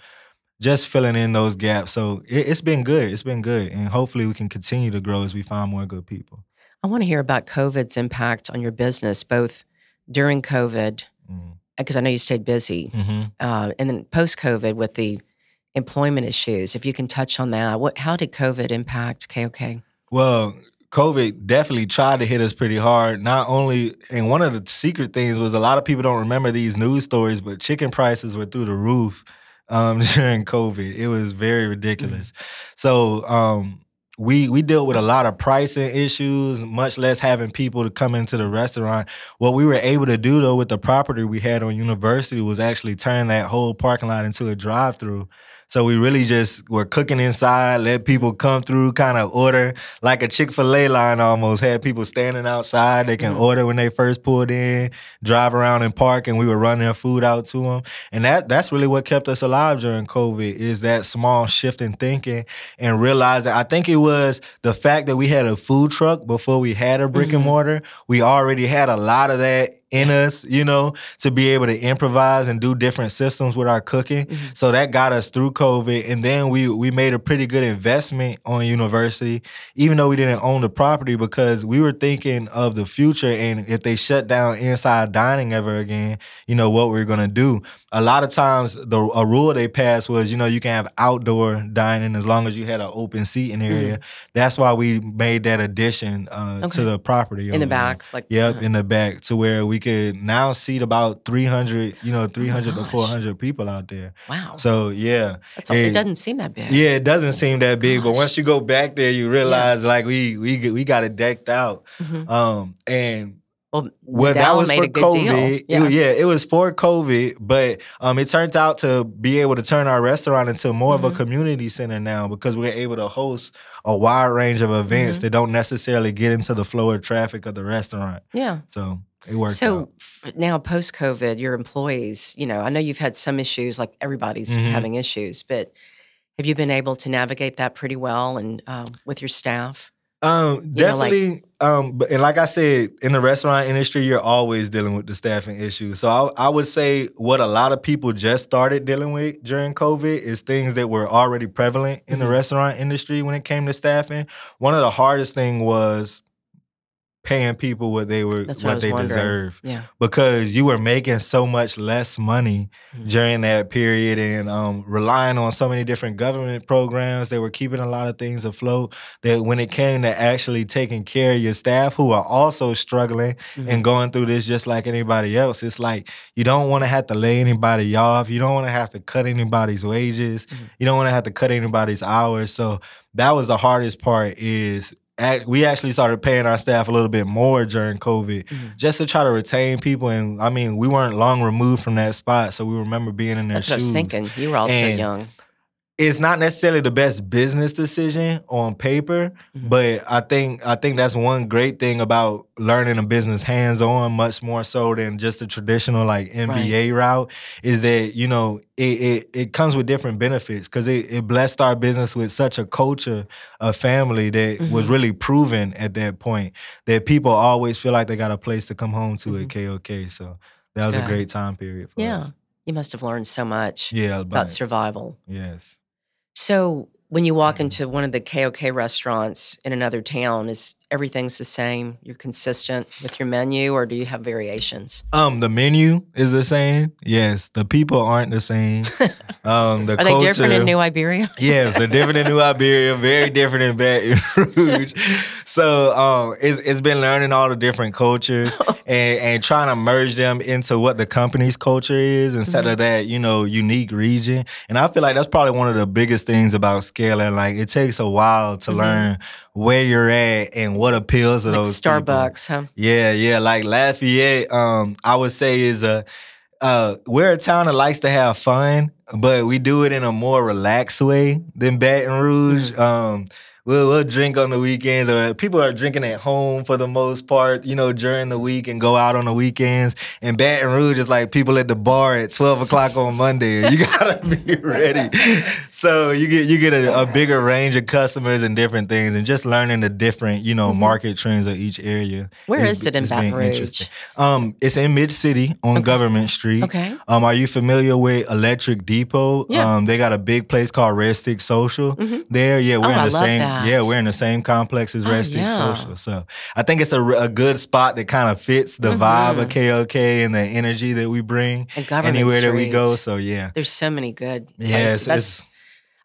Speaker 2: just filling in those gaps. So it, it's been good. It's been good. And hopefully we can continue to grow as we find more good people.
Speaker 1: I want to hear about COVID's impact on your business, both during COVID, because mm. I know you stayed busy, mm-hmm. uh, and then post COVID with the employment issues. If you can touch on that, what how did COVID impact KOK?
Speaker 2: Well, COVID definitely tried to hit us pretty hard. Not only, and one of the secret things was a lot of people don't remember these news stories, but chicken prices were through the roof um, during COVID. It was very ridiculous. Mm-hmm. So um, we we dealt with a lot of pricing issues, much less having people to come into the restaurant. What we were able to do though with the property we had on University was actually turn that whole parking lot into a drive-through. So we really just were cooking inside, let people come through, kind of order like a Chick fil A line almost. Had people standing outside, they can mm-hmm. order when they first pulled in, drive around and park, and we were running food out to them. And that that's really what kept us alive during COVID is that small shift in thinking and realizing. I think it was the fact that we had a food truck before we had a brick mm-hmm. and mortar. We already had a lot of that in us, you know, to be able to improvise and do different systems with our cooking. Mm-hmm. So that got us through COVID and then we we made a pretty good investment on university, even though we didn't own the property because we were thinking of the future and if they shut down inside dining ever again, you know what we are gonna do. A lot of times, the a rule they passed was you know you can have outdoor dining as long as you had an open seating area. Mm-hmm. That's why we made that addition uh, okay. to the property
Speaker 1: in the back, there. like
Speaker 2: yep, uh-huh. in the back to where we could now seat about three hundred, you know, three hundred oh to four hundred people out there.
Speaker 1: Wow.
Speaker 2: So yeah,
Speaker 1: all, it doesn't seem that big.
Speaker 2: Yeah, it doesn't seem that big, Gosh. but once you go back there, you realize yeah. like we we we got it decked out. Mm-hmm. Um, and well, well that was for COVID. Yeah. It, yeah. it was for COVID, but um, it turned out to be able to turn our restaurant into more mm-hmm. of a mm-hmm. community center now because we're able to host a wide range of events mm-hmm. that don't necessarily get into the flow of traffic of the restaurant.
Speaker 1: Yeah.
Speaker 2: So it worked.
Speaker 1: So
Speaker 2: out.
Speaker 1: now, post COVID, your employees, you know, I know you've had some issues, like everybody's mm-hmm. having issues, but have you been able to navigate that pretty well and um, with your staff?
Speaker 2: Um, definitely. Know, like, um, but and like I said, in the restaurant industry, you're always dealing with the staffing issues. So I, I, would say what a lot of people just started dealing with during COVID is things that were already prevalent in the mm-hmm. restaurant industry when it came to staffing. One of the hardest thing was paying people what they were That's what, what they wondering. deserve.
Speaker 1: Yeah.
Speaker 2: Because you were making so much less money mm-hmm. during that period and um, relying on so many different government programs They were keeping a lot of things afloat that when it came to actually taking care of your staff who are also struggling mm-hmm. and going through this just like anybody else, it's like you don't want to have to lay anybody off. You don't want to have to cut anybody's wages. Mm-hmm. You don't want to have to cut anybody's hours. So that was the hardest part is we actually started paying our staff a little bit more during COVID mm-hmm. just to try to retain people. And I mean, we weren't long removed from that spot, so we remember being in their
Speaker 1: That's
Speaker 2: shoes.
Speaker 1: What I was thinking. You were also and young
Speaker 2: it's not necessarily the best business decision on paper, mm-hmm. but I think I think that's one great thing about learning a business hands on, much more so than just a traditional like MBA right. route, is that you know it it, it comes with different benefits because it, it blessed our business with such a culture, a family that mm-hmm. was really proven at that point that people always feel like they got a place to come home to mm-hmm. at KOK. So that that's was good. a great time period for us.
Speaker 1: yeah.
Speaker 2: us.
Speaker 1: You must have learned so much
Speaker 2: yeah,
Speaker 1: about survival.
Speaker 2: Yes.
Speaker 1: So when you walk into one of the KOK restaurants in another town, is everything's the same? You're consistent with your menu, or do you have variations?
Speaker 2: Um, the menu is the same. Yes, the people aren't the same.
Speaker 1: Um, the are culture, they different in New Iberia?
Speaker 2: yes, they're different in New Iberia. Very different in Baton Rouge. so um, it's it's been learning all the different cultures and and trying to merge them into what the company's culture is instead mm-hmm. of that you know unique region. And I feel like that's probably one of the biggest things about scaling. Like it takes a while to mm-hmm. learn where you're at and what appeals to like those
Speaker 1: Starbucks,
Speaker 2: people.
Speaker 1: huh?
Speaker 2: Yeah, yeah. Like Lafayette, um, I would say is a uh, we're a town that likes to have fun, but we do it in a more relaxed way than Baton Rouge. Mm-hmm. Um, we'll, we'll drink on the weekends, or people are drinking at home for the most part, you know, during the week and go out on the weekends. And Baton Rouge is like people at the bar at twelve o'clock on Monday. You gotta be ready. So you get you get a, a, bigger range of customers and different things, and just learning the different you know mm-hmm. market trends of each area.
Speaker 1: Where is, is it in Baton Rouge?
Speaker 2: Um, it's in Mid City on okay. Government Street.
Speaker 1: Okay.
Speaker 2: Um, are you familiar with Electric Depot?
Speaker 1: Yeah.
Speaker 2: Um, they got a big place called Red Stick Social mm-hmm. there. Yeah, we're
Speaker 1: oh,
Speaker 2: in the same.
Speaker 1: That.
Speaker 2: Yeah, we're in the same complex as Red oh, yeah. Social. So I think it's a, a good spot that kind of fits the mm-hmm. vibe of KOK and the energy that we bring anywhere
Speaker 1: Street.
Speaker 2: that we go. So yeah,
Speaker 1: there's so many good.
Speaker 2: Yes, yeah, it's,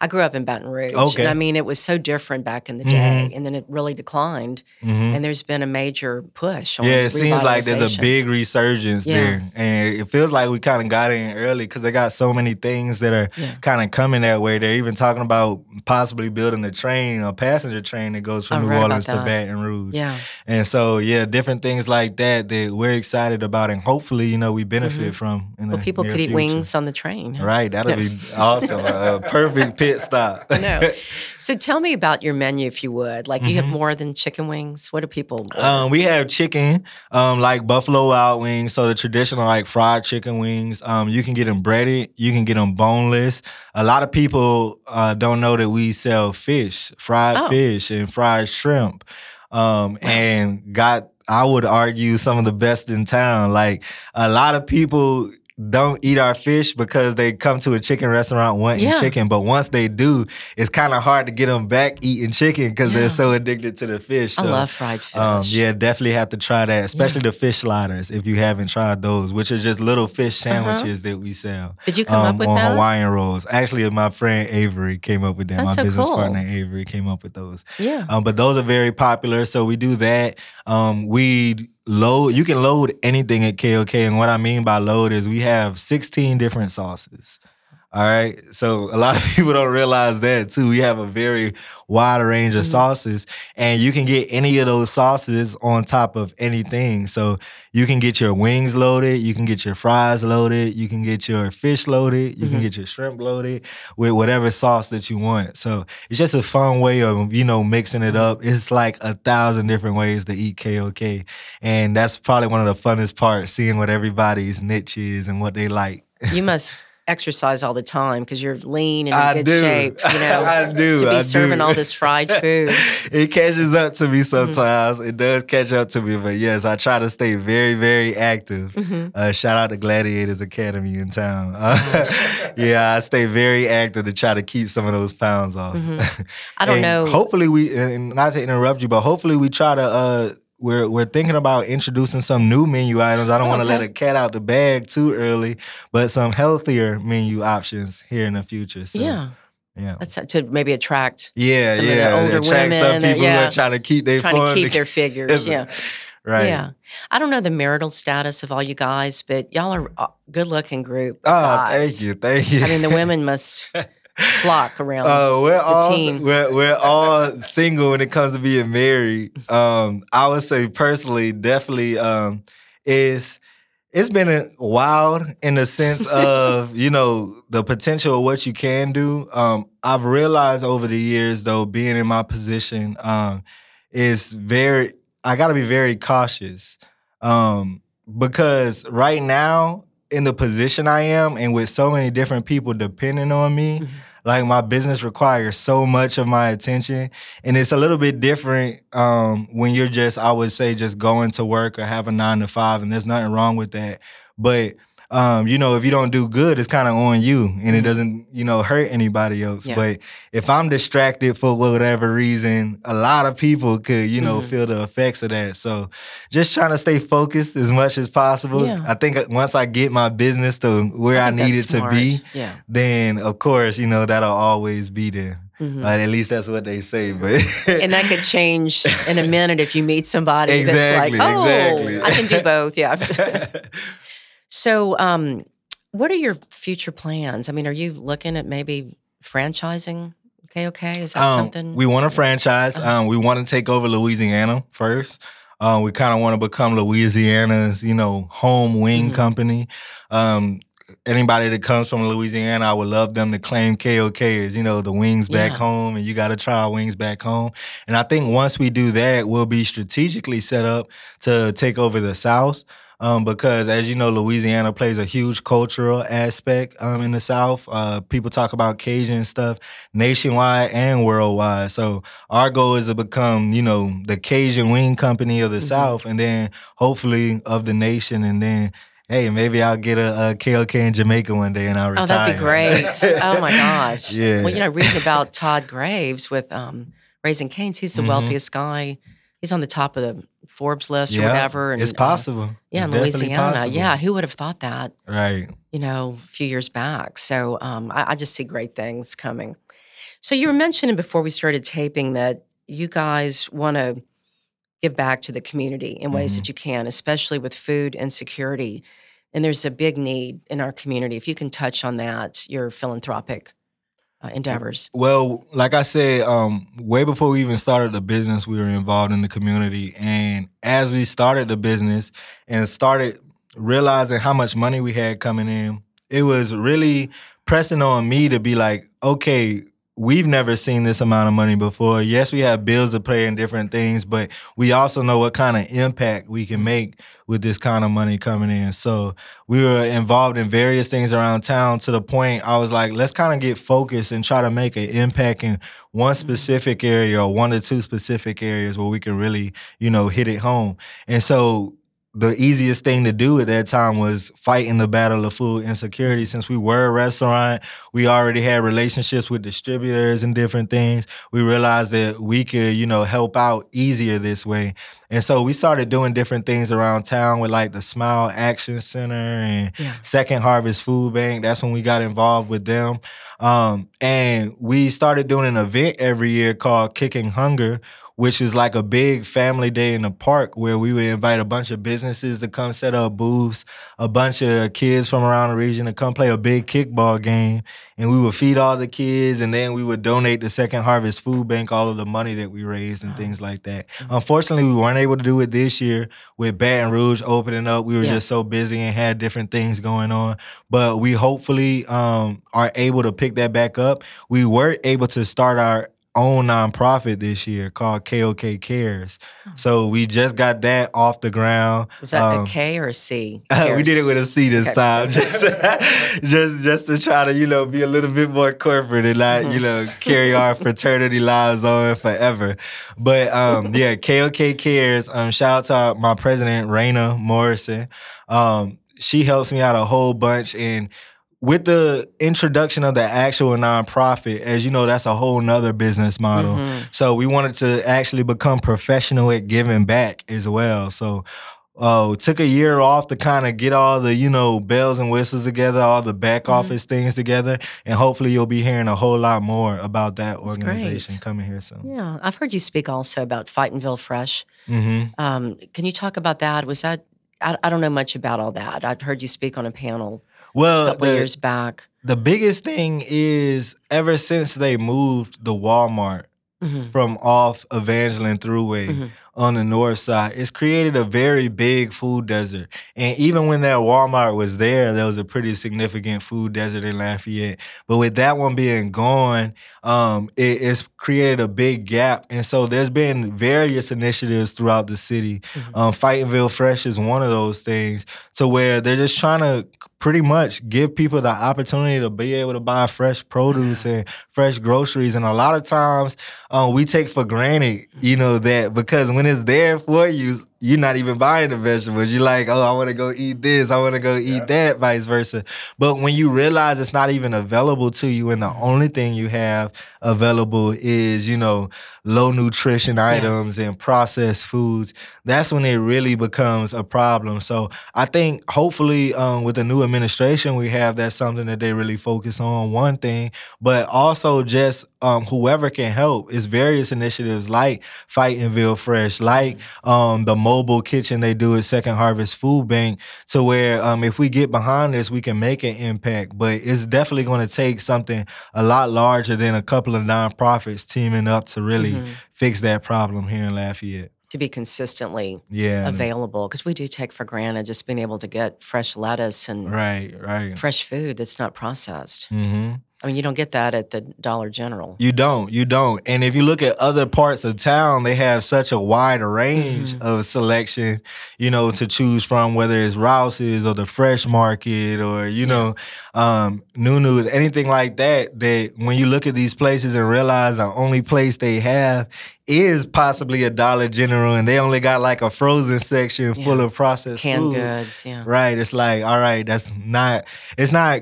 Speaker 1: I grew up in Baton Rouge.
Speaker 2: Okay.
Speaker 1: And I mean, it was so different back in the day, mm-hmm. and then it really declined. Mm-hmm. And there's been a major push.
Speaker 2: yeah, it seems like there's a big resurgence yeah. there, and it feels like we kind of got in early because they got so many things that are yeah. kind of coming that way. They're even talking about possibly building a train, a passenger train that goes from New Orleans to Baton Rouge.
Speaker 1: Yeah,
Speaker 2: and so yeah, different things like that that we're excited about, and hopefully, you know, we benefit mm-hmm. from.
Speaker 1: well, people could eat wings on the train.
Speaker 2: Right, that'll be awesome. a, a perfect pit stop.
Speaker 1: no. So tell me about your menu, if you would. Like, you mm-hmm. have more than chicken wings. What do people?
Speaker 2: Um, we have chicken, um, like Buffalo Wild Wings. So the traditional, like fried chicken wings. Um, you can get them breaded. You can get them boneless. A lot of people uh, don't know that we sell fish, fried oh. fish, and fried shrimp. Um, and got I would argue some of the best in town. Like a lot of people don't eat our fish because they come to a chicken restaurant wanting yeah. chicken, but once they do, it's kind of hard to get them back eating chicken because yeah. they're so addicted to the fish.
Speaker 1: So,
Speaker 2: I
Speaker 1: love fried fish.
Speaker 2: Um, yeah, definitely have to try that, especially yeah. the fish sliders if you haven't tried those, which are just little fish uh-huh. sandwiches uh-huh. that we sell.
Speaker 1: Did you come um, up with
Speaker 2: on
Speaker 1: that?
Speaker 2: Hawaiian rolls? Actually, my friend Avery came up with that.
Speaker 1: That's
Speaker 2: my
Speaker 1: so
Speaker 2: business
Speaker 1: cool.
Speaker 2: partner Avery came up with those.
Speaker 1: Yeah.
Speaker 2: Um, but those are very popular, so we do that. Um, we load you can load anything at KOK and what I mean by load is we have 16 different sauces. All right. So a lot of people don't realize that too. We have a very wide range of mm-hmm. sauces and you can get any of those sauces on top of anything. So you can get your wings loaded, you can get your fries loaded, you can get your fish loaded, you mm-hmm. can get your shrimp loaded with whatever sauce that you want. So it's just a fun way of, you know, mixing it up. It's like a thousand different ways to eat KOK. And that's probably one of the funnest parts, seeing what everybody's niche is and what they like.
Speaker 1: You must exercise all the time because you're lean and in
Speaker 2: I
Speaker 1: good
Speaker 2: do.
Speaker 1: shape. You know,
Speaker 2: I do.
Speaker 1: To be
Speaker 2: I
Speaker 1: serving
Speaker 2: do.
Speaker 1: all this fried food.
Speaker 2: it catches up to me mm-hmm. sometimes. Mm-hmm. It does catch up to me, but yes, I try to stay very, very active. Mm-hmm. Uh, shout out to Gladiators Academy in town. Uh, yeah, I stay very active to try to keep some of those pounds off.
Speaker 1: Mm-hmm. I don't know.
Speaker 2: Hopefully, we and not to interrupt you, but hopefully we try to. Uh, we're we're thinking about introducing some new menu items. I don't want to let a cat out the bag too early, but some healthier menu options here in the future. So,
Speaker 1: yeah.
Speaker 2: Yeah,
Speaker 1: that's to maybe attract.
Speaker 2: Yeah,
Speaker 1: some
Speaker 2: yeah,
Speaker 1: of the older
Speaker 2: attract
Speaker 1: women.
Speaker 2: some people
Speaker 1: yeah,
Speaker 2: who are trying to keep their
Speaker 1: trying to keep their figures. yeah,
Speaker 2: right.
Speaker 1: Yeah, I don't know the marital status of all you guys, but y'all are uh, a good-looking group.
Speaker 2: Oh,
Speaker 1: guys.
Speaker 2: thank you, thank you.
Speaker 1: I mean, the women must flock around. Uh,
Speaker 2: we're
Speaker 1: the
Speaker 2: all
Speaker 1: team.
Speaker 2: we're we're all single when it comes to being married. Um, I would say personally, definitely, um, is it's been a wild in the sense of you know the potential of what you can do. Um, I've realized over the years, though, being in my position, um, is very. I got to be very cautious um, because right now, in the position I am, and with so many different people depending on me. Mm-hmm like my business requires so much of my attention and it's a little bit different um, when you're just i would say just going to work or have a nine to five and there's nothing wrong with that. But um, you know, if you don't do good, it's kind of on you and it mm-hmm. doesn't, you know, hurt anybody else.
Speaker 1: Yeah.
Speaker 2: But if I'm distracted for whatever reason, a lot of people could, you know, mm-hmm. feel the effects of that. So just trying to stay focused as much as possible.
Speaker 1: Yeah.
Speaker 2: I think once I get my business to where I, I need it
Speaker 1: smart.
Speaker 2: to be,
Speaker 1: yeah.
Speaker 2: then of course, you know, that'll always be there. Mm-hmm. Uh, at least that's what they say, but
Speaker 1: and that could change in a minute if you meet somebody
Speaker 2: exactly,
Speaker 1: that's like, oh,
Speaker 2: exactly.
Speaker 1: I can do both. Yeah. So, um, what are your future plans? I mean, are you looking at maybe franchising? Okay, okay. Is that
Speaker 2: um,
Speaker 1: something?
Speaker 2: We want to franchise. Uh-huh. Um, we want to take over Louisiana first. Uh, we kind of want to become Louisiana's, you know, home wing mm-hmm. company. Um, anybody that comes from Louisiana, I would love them to claim KOK as, you know, the wings back
Speaker 1: Yeah.
Speaker 2: home and you got to try our wings back home. And I think once we do that, we'll be strategically set up to take over the South. Um, because as you know, Louisiana plays a huge cultural aspect um, in the South. Uh, people talk about Cajun stuff nationwide and worldwide. So our goal is to become, you know, the Cajun wing company of the
Speaker 1: Mhm.
Speaker 2: South, and then hopefully of the nation, and then. Hey, maybe I'll get a, a KOK in Jamaica one day and I'll retire.
Speaker 1: Oh, that'd be great. oh my gosh.
Speaker 2: Yeah.
Speaker 1: Well, you know, reading about Todd Graves with um, Raising Canes, he's the
Speaker 2: Mhm.
Speaker 1: wealthiest guy. He's on the top of the Forbes list or whatever. And,
Speaker 2: it's
Speaker 1: uh,
Speaker 2: possible.
Speaker 1: yeah,
Speaker 2: It's
Speaker 1: in Louisiana.
Speaker 2: possible.
Speaker 1: Yeah, who would have thought that?
Speaker 2: Right.
Speaker 1: you know, a few years back. So um, I, I just see great things coming. So you were mentioning before we started taping that you guys want to give back to the community in ways
Speaker 2: Mhm.
Speaker 1: that you can, especially with food insecurity. And there's a big need in our community. If you can touch on that, your philanthropic uh, endeavors.
Speaker 2: Well, like I said, um, way before we even started the business, we were involved in the community. And as we started the business and started realizing how much money we had coming in, it was really pressing on me to be like, okay, we've never seen this amount of money before. Yes, we have bills to pay and different things, but we also know what kind of impact we can make with this kind of money coming in. So we were involved in various things around town to the point I was like, let's kind of get focused and try to make an impact in one mm-hmm. specific area or one or two specific areas where we can really, you know, hit it home. And so the easiest thing to do at that time was fighting the battle of food insecurity. Since we were a restaurant, we already had relationships with distributors and different things. We realized that we could, you know, help out easier this way. And so we started doing different things around town with like the Smile Action Center and
Speaker 1: Yeah.
Speaker 2: Second Harvest Food Bank. That's when we got involved with them. Um, and we started doing an event every year called Kicking Hunger, which is like a big family day in the park where we would invite a bunch of businesses to come set up booths, a bunch of kids from around the region to come play a big kickball game. And we would feed all the kids and then we would donate to Second Harvest Food Bank all of the money that we raised and things like that. Unfortunately, we weren't able to do it this year with Baton Rouge opening up. We were
Speaker 1: Yeah.
Speaker 2: just so busy and had different things going on. But we hopefully um, are able to pick that back up. We were able to start our own nonprofit this year called KOK Cares. So we just got that off the ground.
Speaker 1: Was that
Speaker 2: Um,
Speaker 1: a K or a C?
Speaker 2: we did it with a C this
Speaker 1: Okay.
Speaker 2: time, just, just just to try to you know be a little bit more corporate and not you know carry our fraternity lives on forever. But um, yeah, KOK cares. Um, shout out to my president Raina Morrison. Um, she helps me out a whole bunch and. With the introduction of the actual nonprofit, as you know, that's a whole nother business model.
Speaker 1: Mhm.
Speaker 2: So we wanted to actually become professional at giving back as well. So uh, took a year off to kind of get all the you know bells and whistles together, all the back
Speaker 1: Mm-hmm.
Speaker 2: office things together, and hopefully you'll be hearing a whole lot more about that organization coming here soon.
Speaker 1: Yeah, I've heard you speak also about Fightingville Fresh.
Speaker 2: hmm
Speaker 1: Um, can you talk about that? Was that I, I don't know much about all that. I've heard you speak on a panel a
Speaker 2: Well,
Speaker 1: couple
Speaker 2: the,
Speaker 1: years back.
Speaker 2: the biggest thing is ever since they moved the Walmart
Speaker 1: Mhm.
Speaker 2: from off Evangeline Thruway
Speaker 1: Mhm.
Speaker 2: on the north side. It's created a very big food desert. And even when that Walmart was there, there was a pretty significant food desert in Lafayette. But with that one being gone, um, it, it's created a big gap. And so there's been various initiatives throughout the city. Um, Fightingville Fresh is one of those things to where they're just trying to pretty much give people the opportunity to be able to buy fresh produce and fresh groceries. And a lot of times um, we take for granted, you know, that because when it's there for you, you're not even buying the vegetables. You're like, oh, I want to go eat this. I want to go eat that, vice versa. But when you realize it's not even available to you, and the only thing you have available is, you know, low nutrition items and processed foods, that's when it really becomes a problem. So I think hopefully um, with the new administration we have, that's something that they really focus on. One thing, but also just um, whoever can help. It's various initiatives like Fightingville Fresh, like um, the mobile kitchen they do at Second Harvest Food Bank, to where um, if we get behind this, we can make an impact. But it's definitely going to take something a lot larger than a couple of nonprofits teaming up to really fix that problem here in Lafayette.
Speaker 1: to be consistently
Speaker 2: Yeah.
Speaker 1: available because we do take for granted just being able to get fresh lettuce and
Speaker 2: Right, right.
Speaker 1: fresh food that's not processed.
Speaker 2: hmm
Speaker 1: I mean, you don't get that at the Dollar General.
Speaker 2: You don't, you don't. And if you look at other parts of town, they have such a wide range
Speaker 1: Mhm.
Speaker 2: of selection, you know, to choose from, whether it's Rouse's or the Fresh Market or, you know, um, Nunu's, anything like that. That when you look at these places and realize the only place they have is possibly a Dollar General and they only got like a frozen section full of processed
Speaker 1: Canned
Speaker 2: food.
Speaker 1: goods, yeah.
Speaker 2: Right. It's like, all right, that's not it's not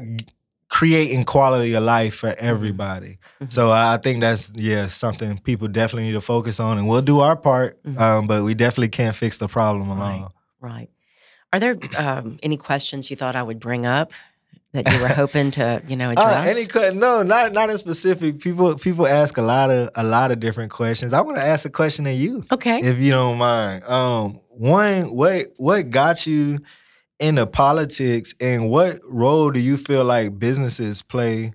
Speaker 2: creating quality of life for everybody.
Speaker 1: Mhm.
Speaker 2: So I think that's yeah, something people definitely need to focus on and we'll do our part.
Speaker 1: Mhm.
Speaker 2: Um, but we definitely can't fix the problem alone.
Speaker 1: Right. Are there um, any questions you thought I would bring up that you were hoping to, you know,
Speaker 2: Uh,
Speaker 1: address?
Speaker 2: any no, not not in specific. People people ask a lot of a lot of different questions. I want to ask a question to you,
Speaker 1: okay.
Speaker 2: if you don't mind. Um, one, what what got you into politics, and what role do you feel like businesses play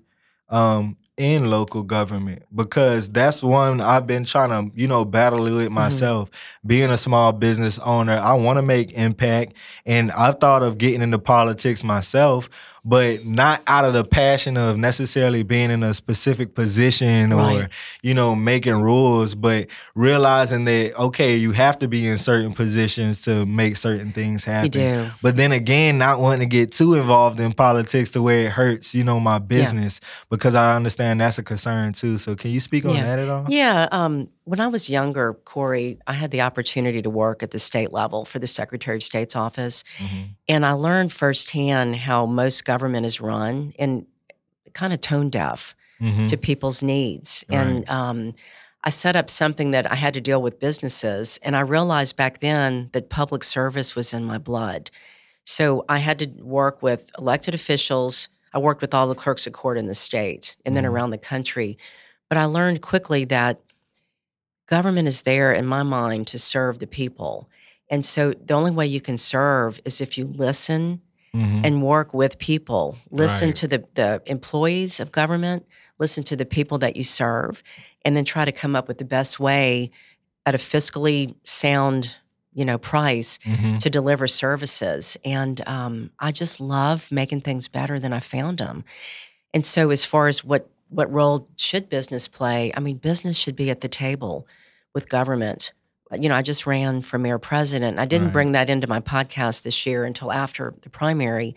Speaker 2: um, in local government? Because that's one I've been trying to you know battle with myself. Being a small business owner, I want to make impact, and I've thought of getting into politics myself but not out of the passion of necessarily being in a specific position or
Speaker 1: Right.
Speaker 2: you know making rules but realizing that okay you have to be in certain positions to make certain things happen
Speaker 1: You do.
Speaker 2: but then again not wanting to get too involved in politics to where it hurts you know my business because i understand that's a concern too so can you speak on
Speaker 1: Yeah.
Speaker 2: that at all
Speaker 1: Yeah. Um, when I was younger, Corey, I had the opportunity to work at the state level for the Secretary of State's office.
Speaker 2: Mhm.
Speaker 1: And I learned firsthand how most government is run and kind of tone deaf
Speaker 2: Mhm.
Speaker 1: to people's needs. And um, I set up something that I had to deal with businesses. And I realized back then that public service was in my blood. So I had to work with elected officials. I worked with all the clerks of court in the state and then
Speaker 2: Mhm.
Speaker 1: around the country. But I learned quickly that government is there, in my mind, to serve the people. And so the only way you can serve is if you listen
Speaker 2: Mhm.
Speaker 1: and work with people. Listen
Speaker 2: Right.
Speaker 1: to the, the employees of government, listen to the people that you serve, and then try to come up with the best way at a fiscally sound, you know, price
Speaker 2: Mhm.
Speaker 1: to deliver services. And um, I just love making things better than I found them. And so, as far as what what role should business play? I mean, business should be at the table with government. You know, I just ran for mayor president. I didn't
Speaker 2: Right.
Speaker 1: bring that into my podcast this year until after the primary.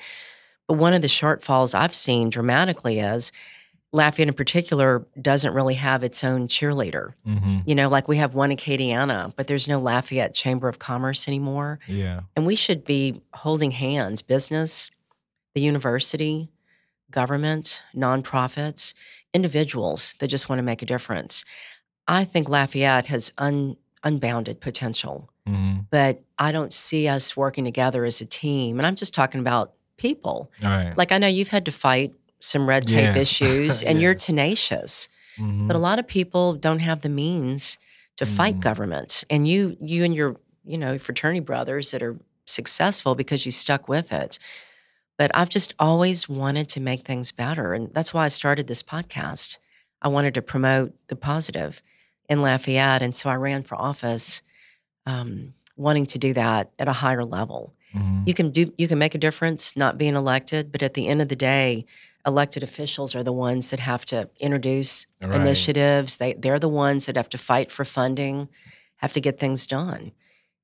Speaker 1: But one of the shortfalls I've seen dramatically is Lafayette, in particular, doesn't really have its own cheerleader.
Speaker 2: Mhm.
Speaker 1: You know, like we have one Acadiana, but there's no Lafayette Chamber of Commerce anymore.
Speaker 2: yeah
Speaker 1: And we should be holding hands business, the university, government, nonprofits, individuals that just want to make a difference. I think Lafayette has un, unbounded potential,
Speaker 2: Mhm.
Speaker 1: but I don't see us working together as a team. And I'm just talking about people.
Speaker 2: right
Speaker 1: Like I know you've had to fight some red tape
Speaker 2: Yeah.
Speaker 1: issues and
Speaker 2: Yeah.
Speaker 1: you're tenacious,
Speaker 2: Mhm.
Speaker 1: but a lot of people don't have the means to fight
Speaker 2: Mhm.
Speaker 1: government. And you you and your, you know, fraternity brothers that are successful because you stuck with it. But I've just always wanted to make things better. And that's why I started this podcast. I wanted to promote the positive in Lafayette. And so I ran for office um, wanting to do that at a higher level.
Speaker 2: Mhm.
Speaker 1: You can do you can make a difference not being elected, but at the end of the day, elected officials are the ones that have to introduce
Speaker 2: Right.
Speaker 1: initiatives. They they're the ones that have to fight for funding, have to get things done.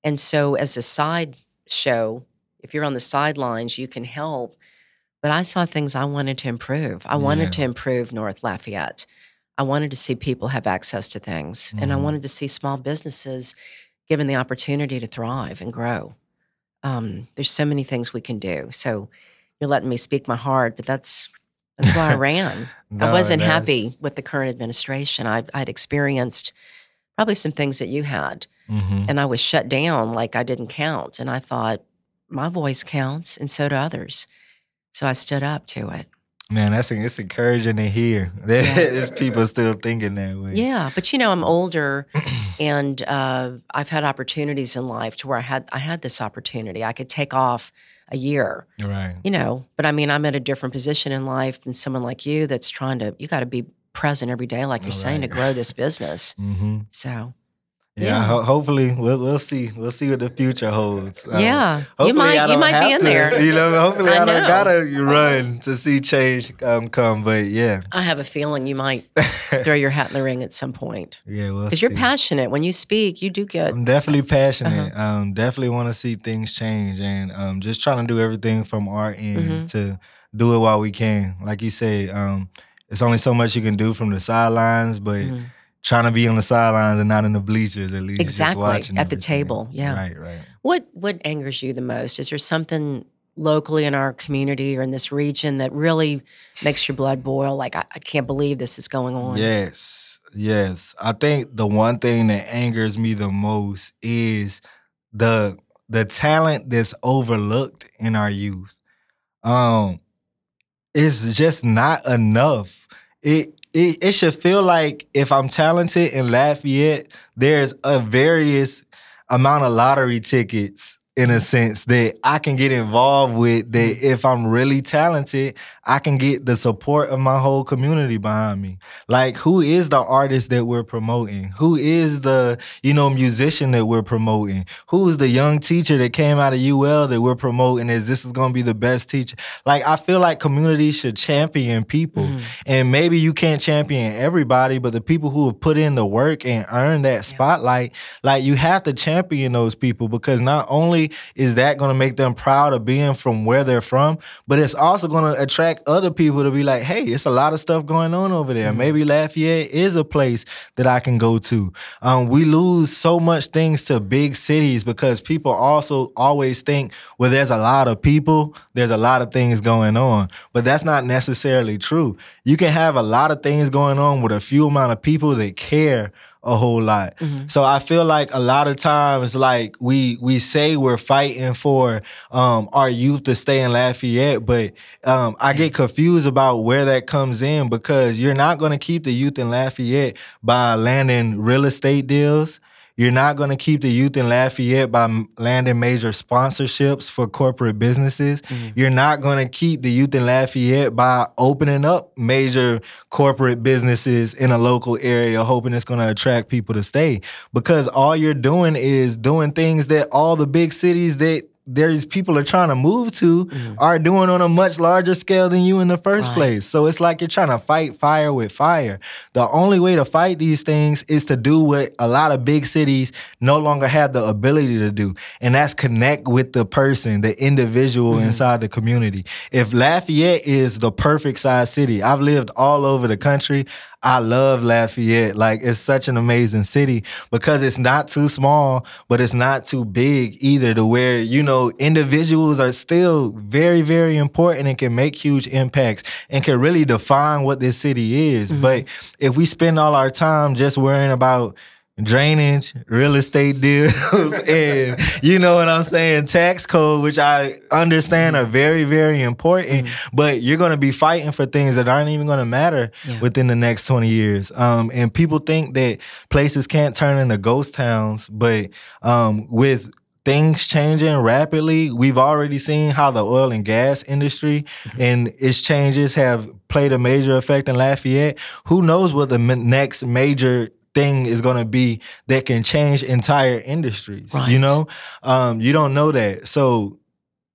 Speaker 1: And so as a side show, if you're on the sidelines, you can help. But I saw things I wanted to improve. I wanted
Speaker 2: Yeah.
Speaker 1: to improve North Lafayette. I wanted to see people have access to things, and I
Speaker 2: Mhm.
Speaker 1: wanted to see small businesses given the opportunity to thrive and grow. Um, there's so many things we can do. So you're letting me speak my heart, but that's that's why I ran. I wasn't happy with the current administration. I, I'd experienced probably some things that you had,
Speaker 2: Mhm.
Speaker 1: and I was shut down like I didn't count. And I thought, my voice counts, and so do others. So I stood up to it.
Speaker 2: Man, that's it's encouraging to hear. There's people still thinking that way.
Speaker 1: Yeah, but you know, I'm older, and uh, I've had opportunities in life to where I had I had this opportunity. I could take off a year,
Speaker 2: Right.
Speaker 1: you know. But I mean, I'm at a different position in life than someone like you that's trying to. You got to be present every day, like you're saying, to grow this business.
Speaker 2: hmm
Speaker 1: So
Speaker 2: Yeah,
Speaker 1: Yeah.
Speaker 2: ho- hopefully we'll we'll see. We'll see what the future holds. Um,
Speaker 1: yeah, you might you might be in
Speaker 2: to,
Speaker 1: there.
Speaker 2: You know, hopefully
Speaker 1: I
Speaker 2: I, don't
Speaker 1: know.
Speaker 2: gotta run to see change um, come. But yeah,
Speaker 1: I have a feeling you might throw your hat in the ring at some point
Speaker 2: yeah, we'll
Speaker 1: because you're passionate when you speak. You do get
Speaker 2: I'm definitely passionate.
Speaker 1: Uh-huh.
Speaker 2: Um, definitely want to see things change, and um, just trying to do everything from our end
Speaker 1: Mhm.
Speaker 2: to do it while we can. Like you say, um, it's only so much you can do from the sidelines, but
Speaker 1: Mhm.
Speaker 2: Trying to be on the sidelines and not in the bleachers at least. just
Speaker 1: Exactly,
Speaker 2: watching
Speaker 1: at the table, yeah.
Speaker 2: right, right.
Speaker 1: What what angers you the most? Is there something locally in our community or in this region that really makes your blood boil? Like I, I can't believe this is going on.
Speaker 2: Yes, yes. I think the one thing that angers me the most is the the talent that's overlooked in our youth. Um, it's just not enough. It it it should feel like if I'm talented in Lafayette, there's a various amount of lottery tickets in a sense that I can get involved with that if I'm really talented, I can get the support of my whole community behind me. Like who is the artist that we're promoting? Who is the, you know, musician that we're promoting? Who is the young teacher that came out of UL that we're promoting as this is gonna be the best teacher? Like I feel like community should champion people.
Speaker 1: Mhm.
Speaker 2: And maybe you can't champion everybody, but the people who have put in the work and earned that spotlight, like you have to champion those people because not only is that going to make them proud of being from where they're from, but it's also going to attract other people to be like, hey, it's a lot of stuff going on over there. Maybe Lafayette is a place that I can go to. Um, we lose so much things to big cities because people also always think, well, there's a lot of people, there's a lot of things going on, but that's not necessarily true. You can have a lot of things going on with a few amount of people that care a whole lot. So I feel like a lot of times, like we we say we're fighting for um, our youth to stay in Lafayette, but um, I get confused about where that comes in because you're not going to keep the youth in Lafayette by landing real estate deals. You're not going to keep the youth in Lafayette by landing major sponsorships for corporate businesses. Mm-hmm. You're not going to keep the youth in Lafayette by opening up major corporate businesses in a local area, hoping it's going to attract people to stay. Because all you're doing is doing things that all the big cities that there's people are trying to move to mm-hmm. are doing on a much larger scale than you in the first
Speaker 1: Right.
Speaker 2: place. So it's like you're trying to fight fire with fire. The only way to fight these things is to do what a lot of big cities no longer have the ability to do, and that's connect with the person, the individual mm-hmm. inside the community. If Lafayette is the perfect size city, I've lived all over the country. I love Lafayette. Like it's such an amazing city because it's not too small, but it's not too big either to where, you know, individuals are still very, very important and can make huge impacts and can really define what this city is. Mm-hmm. But if we spend all our time just worrying about drainage, real estate deals, and you know what I'm saying, tax code, which I understand are very, very important, but you're gonna be fighting for things that aren't even gonna matter
Speaker 1: Yeah.
Speaker 2: within the next 20 years. Um, and people think that places can't turn into ghost towns, but um, with things changing rapidly, we've already seen how the oil and gas industry and its changes have played a major effect in Lafayette. Who knows what the m- next major thing is going to be that can change entire industries you know um, you don't know that so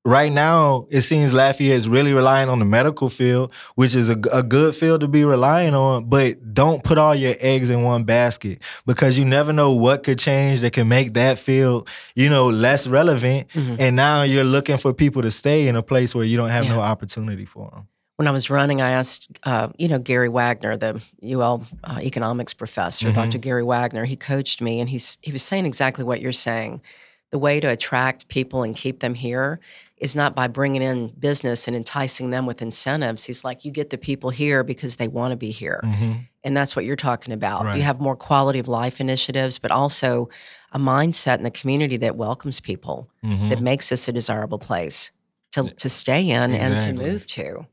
Speaker 2: right now it seems Lafayette is really relying on the medical field, which is a, a good field to be relying on. But don't put all your eggs in one basket because you never know what could change that can make that field, you know, less relevant. And now you're looking for people to stay in a place where you don't have no opportunity for them.
Speaker 1: When I was running, I asked, uh, you know, Gary Wagner, the UL uh, economics professor,
Speaker 2: Mhm.
Speaker 1: Dr. Gary Wagner. He coached me, and he's he was saying exactly what you're saying. The way to attract people and keep them here is not by bringing in business and enticing them with incentives. He's like, you get the people here because they want to be here. And that's what you're talking about.
Speaker 2: Right.
Speaker 1: You have more quality of life initiatives, but also a mindset in the community that welcomes people,
Speaker 2: Mhm.
Speaker 1: that makes this a desirable place to, to stay in and to move to.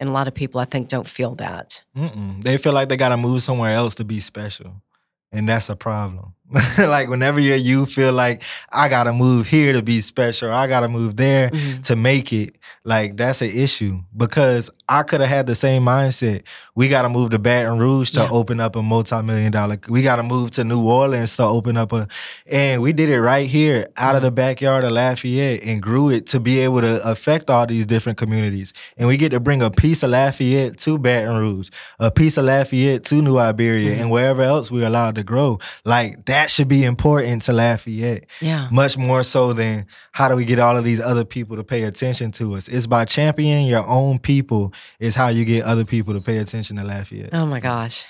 Speaker 1: And a lot of people, I think, don't feel that.
Speaker 2: Mm-mm. They feel like they got to move somewhere else to be special. And that's a problem. like whenever you're you feel like I gotta move here to be special, I gotta move there
Speaker 1: Mhm.
Speaker 2: to make it. Like that's an issue because I could have had the same mindset. We gotta move to Baton Rouge to
Speaker 1: Yeah.
Speaker 2: open up a multi-million dollar. We gotta move to New Orleans to open up a, and we did it right here out of the backyard of Lafayette and grew it to be able to affect all these different communities. And we get to bring a piece of Lafayette to Baton Rouge, a piece of Lafayette to New Iberia, and wherever else we're allowed to grow. Like that should be important to Lafayette
Speaker 1: Yeah.
Speaker 2: much more so than how do we get all of these other people to pay attention to us. It's by championing your own people is how you get other people to pay attention to Lafayette.
Speaker 1: Oh my gosh.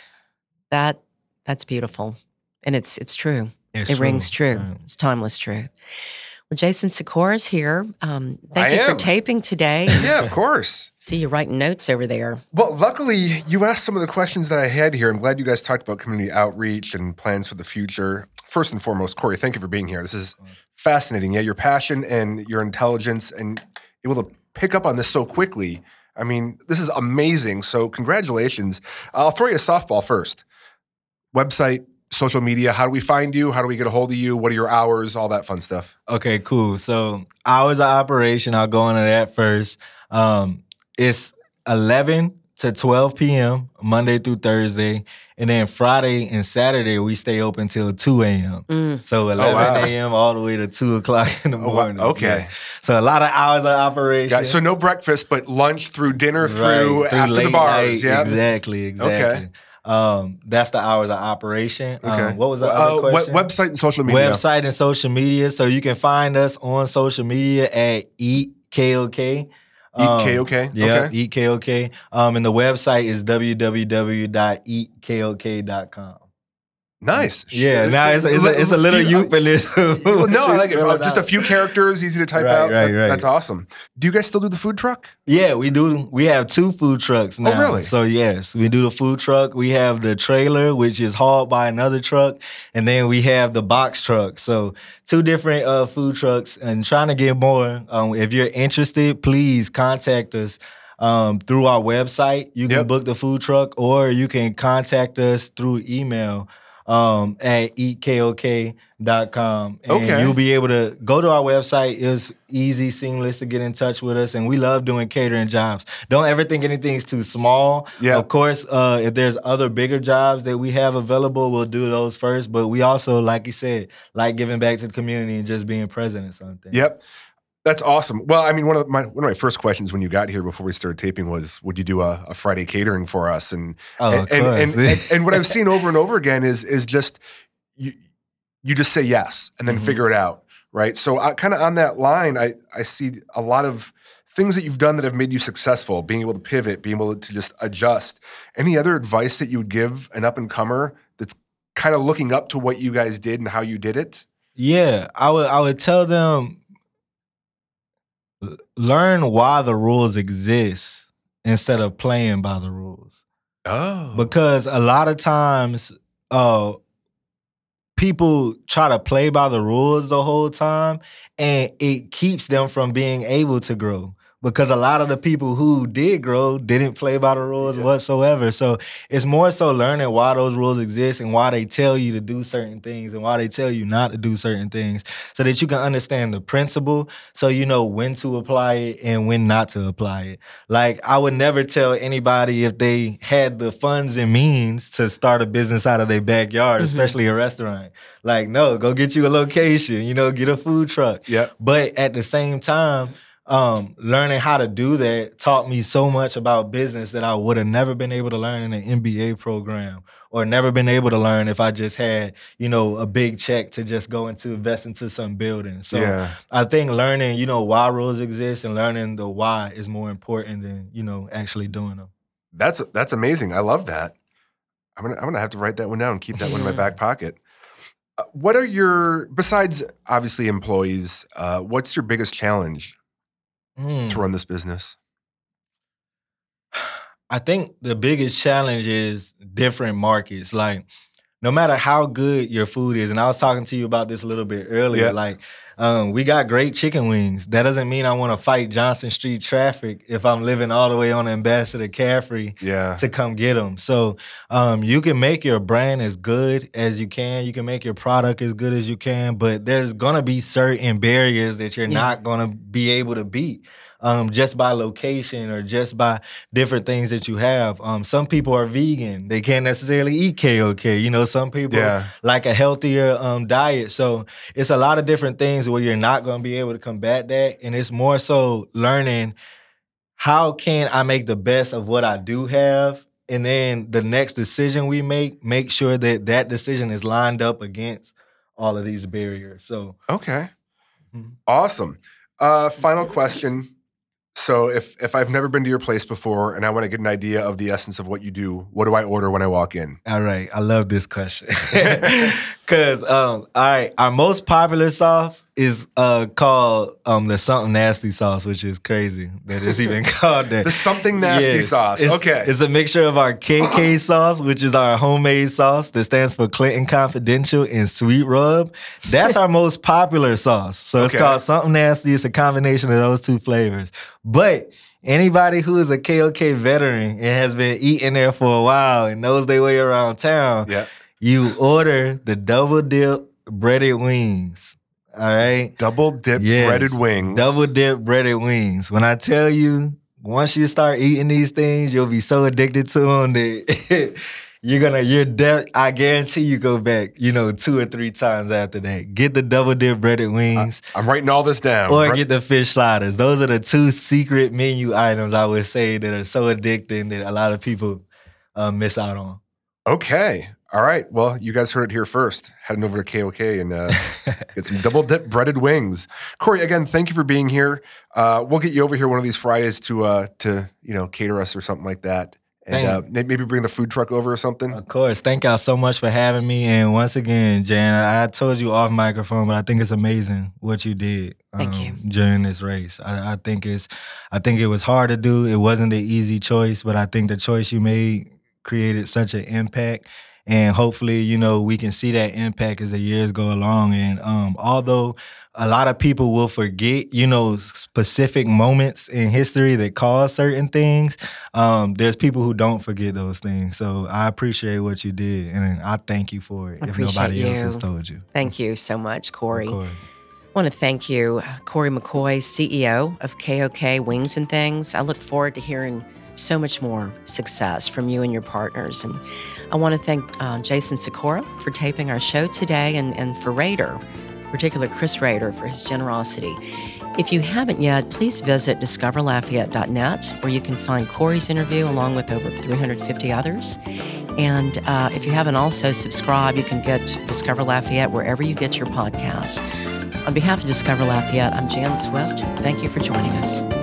Speaker 1: That that's beautiful. And it's it's true.
Speaker 2: It's
Speaker 1: it
Speaker 2: true.
Speaker 1: rings true.
Speaker 2: Right.
Speaker 1: It's timeless truth. Well, Jason Sikora is here. Um, thank
Speaker 3: I
Speaker 1: you for taping today.
Speaker 3: Yeah, of course.
Speaker 1: See you writing notes over there.
Speaker 3: Well, luckily, you asked some of the questions that I had here. I'm glad you guys talked about community outreach and plans for the future. First and foremost, Corey, thank you for being here. This is fascinating. Yeah, your passion and your intelligence and able to pick up on this so quickly. I mean, this is amazing. So, congratulations. I'll throw you a softball first. Website, social media. How do we find you? How do we get a hold of you? What are your hours? All that fun stuff.
Speaker 2: Okay, cool. So hours of operation, I'll go into that first. Um, it's 11 to 12 p.m. Monday through Thursday. And then Friday and Saturday, we stay open till 2 a.m.
Speaker 1: Mm.
Speaker 2: So 11
Speaker 3: wow.
Speaker 2: a.m. all the way to 2 o'clock in the
Speaker 3: Oh, wow.
Speaker 2: morning.
Speaker 3: Okay.
Speaker 2: Yeah. So a lot of hours of operation.
Speaker 3: Yeah, so no breakfast, but lunch through dinner through
Speaker 2: Right,
Speaker 3: after the bars.
Speaker 2: night.
Speaker 3: Yeah.
Speaker 2: Exactly, exactly. Um, that's the hours of operation.
Speaker 3: Okay.
Speaker 2: Um, what was the
Speaker 3: Uh,
Speaker 2: other
Speaker 3: we-
Speaker 2: question?
Speaker 3: website and social media.
Speaker 2: Website and social media. So you can find us on social media at Eat KOK. Um,
Speaker 3: Eat KOK?
Speaker 2: Yeah,
Speaker 3: Okay.
Speaker 2: Eat KOK. Um, and the website is www.eatkok.com.
Speaker 3: Nice.
Speaker 2: Yeah, now it's, it's, a, it's a little euphemism.
Speaker 3: Well, no, I like it. Just a few characters, easy to type
Speaker 2: Right,
Speaker 3: out.
Speaker 2: right, right.
Speaker 3: That's awesome. Do you guys still do the food truck?
Speaker 2: Yeah, we do. We have two food trucks now.
Speaker 3: Oh, really?
Speaker 2: So yes, we do the food truck. We have the trailer, which is hauled by another truck, and then we have the box truck. So two different uh, food trucks, and trying to get more. Um, if you're interested, please contact us. Um, through our website, you can
Speaker 3: Yep.
Speaker 2: book the food truck, or you can contact us through email um, at eatkok.com. And
Speaker 3: Okay.
Speaker 2: you'll be able to go to our website. It's easy, seamless to get in touch with us. And we love doing catering jobs. Don't ever think anything's too small.
Speaker 3: Yeah.
Speaker 2: Of course, uh, if there's other bigger jobs that we have available, we'll do those first. But we also, like you said, like giving back to the community and just being present at something.
Speaker 3: Yep. That's awesome. Well, I mean, one of my one of my first questions when you got here before we started taping was, "Would you do a, a Friday catering for us?" And
Speaker 2: Oh,
Speaker 3: and, and, and, and, and what I've seen over and over again is is just you you just say yes and then
Speaker 2: Mhm.
Speaker 3: figure it out, right? So, uh, kind of on that line, I I see a lot of things that you've done that have made you successful, being able to pivot, being able to just adjust. Any other advice that you would give an up and comer that's kind of looking up to what you guys did and how you did it?
Speaker 2: Yeah, I would I would tell them learn why the rules exist instead of playing by the rules.
Speaker 3: Oh,
Speaker 2: Because a lot of times uh people try to play by the rules the whole time and it keeps them from being able to grow. Because a lot of the people who did grow didn't play by the rules
Speaker 3: Yeah.
Speaker 2: whatsoever. So it's more so learning why those rules exist and why they tell you to do certain things and why they tell you not to do certain things so that you can understand the principle so you know when to apply it and when not to apply it. Like I would never tell anybody if they had the funds and means to start a business out of their backyard,
Speaker 1: Mhm.
Speaker 2: especially a restaurant. Like no, go get you a location, you know, get a food truck.
Speaker 3: Yep.
Speaker 2: But at the same time, um, learning how to do that taught me so much about business that I would have never been able to learn in an MBA program or never been able to learn if I just had, you know, a big check to just go into invest into some building. So
Speaker 3: yeah.
Speaker 2: I think learning, you know, why rules exist and learning the why is more important than, you know, actually doing them.
Speaker 3: That's that's amazing. I love that. I'm gonna I'm gonna have to write that one down and keep that one in my back pocket. Uh, what are your besides obviously employees? Uh, what's your biggest challenge
Speaker 2: Hmm.
Speaker 3: to run this business?
Speaker 2: I think the biggest challenge is different markets. Like no matter how good your food is, and I was talking to you about this a little bit earlier,
Speaker 3: Yeah.
Speaker 2: like um, we got great chicken wings. That doesn't mean I want to fight Johnson Street traffic if I'm living all the way on Ambassador Caffrey
Speaker 3: Yeah.
Speaker 2: to come get them. So um, you can make your brand as good as you can. You can make your product as good as you can, but there's gonna be certain barriers that you're
Speaker 1: Yeah.
Speaker 2: not gonna be able to beat. Um, just by location or just by different things that you have. Um, some people are vegan; they can't necessarily eat KOK. You know, some people
Speaker 3: Yeah.
Speaker 2: like a healthier um, diet. So it's a lot of different things where you're not going to be able to combat that, and it's more so learning how can I make the best of what I do have, and then the next decision we make, make sure that that decision is lined up against all of these barriers. So
Speaker 3: Okay.
Speaker 2: Mhm.
Speaker 3: Awesome. Uh, final question. So if if I've never been to your place before and I want to get an idea of the essence of what you do, what do I order when I walk in?
Speaker 2: All right, I love this question because um, all right, our most popular sauce is uh called um the something nasty sauce, which is crazy that it's even called that.
Speaker 3: The something nasty
Speaker 2: Yes,
Speaker 3: sauce.
Speaker 2: It's,
Speaker 3: okay.
Speaker 2: it's a mixture of our KK sauce, which is our homemade sauce that stands for Clinton Confidential and Sweet Rub. That's our most popular sauce. So it's
Speaker 3: Okay.
Speaker 2: called something nasty. It's a combination of those two flavors, but. Anybody who is a KOK veteran and has been eating there for a while and knows their way around town,
Speaker 3: yeah.
Speaker 2: You order the double dip breaded wings. All right.
Speaker 3: Double dip
Speaker 2: Yes.
Speaker 3: breaded wings.
Speaker 2: Double dip breaded wings. When I tell you, once you start eating these things, you'll be so addicted to them that you're gonna, you're de- I guarantee you go back, you know, two or three times after that. Get the double dip breaded wings.
Speaker 3: I'm writing all this down.
Speaker 2: or get the fish sliders. Those are the two secret menu items I would say that are so addicting that a lot of people uh, miss out on.
Speaker 3: okay. All right. Well, you guys heard it here first. Heading over to KOK and uh, get some double dip breaded wings. Corey, again, thank you for being here. Uh, we'll get you over here one of these Fridays to uh, to you know cater us or something like that, and uh, maybe bring the food truck over or something.
Speaker 2: Of course. Thank y'all so much for having me. And once again, Jan, I I told you off microphone, but I think it's amazing what you did
Speaker 1: Thank you.
Speaker 2: during this race. I, I think it's I think it was hard to do. It wasn't an easy choice, but I think the choice you made created such an impact. And hopefully, you know, we can see that impact as the years go along. And um, although a lot of people will forget, you know, specific moments in history that caused certain things, um, there's people who don't forget those things. So I appreciate what you did, and I thank you for it.
Speaker 1: I
Speaker 2: if nobody else has told you,
Speaker 1: Thank you so much, Corey.
Speaker 2: of course.
Speaker 1: I want to thank you, Corey McCoy, CEO of KOK Wings and Things. I look forward to hearing so much more success from you and your partners. And I want to thank uh, Jason Sikora for taping our show today and, and for Raider, particular Chris Raider, for his generosity. If you haven't yet, please visit discoverlafayette.net where you can find Corey's interview along with over 350 others. And uh, if you haven't also subscribed, you can get Discover Lafayette wherever you get your podcast. On behalf of Discover Lafayette, I'm Jan Swift. Thank you for joining us.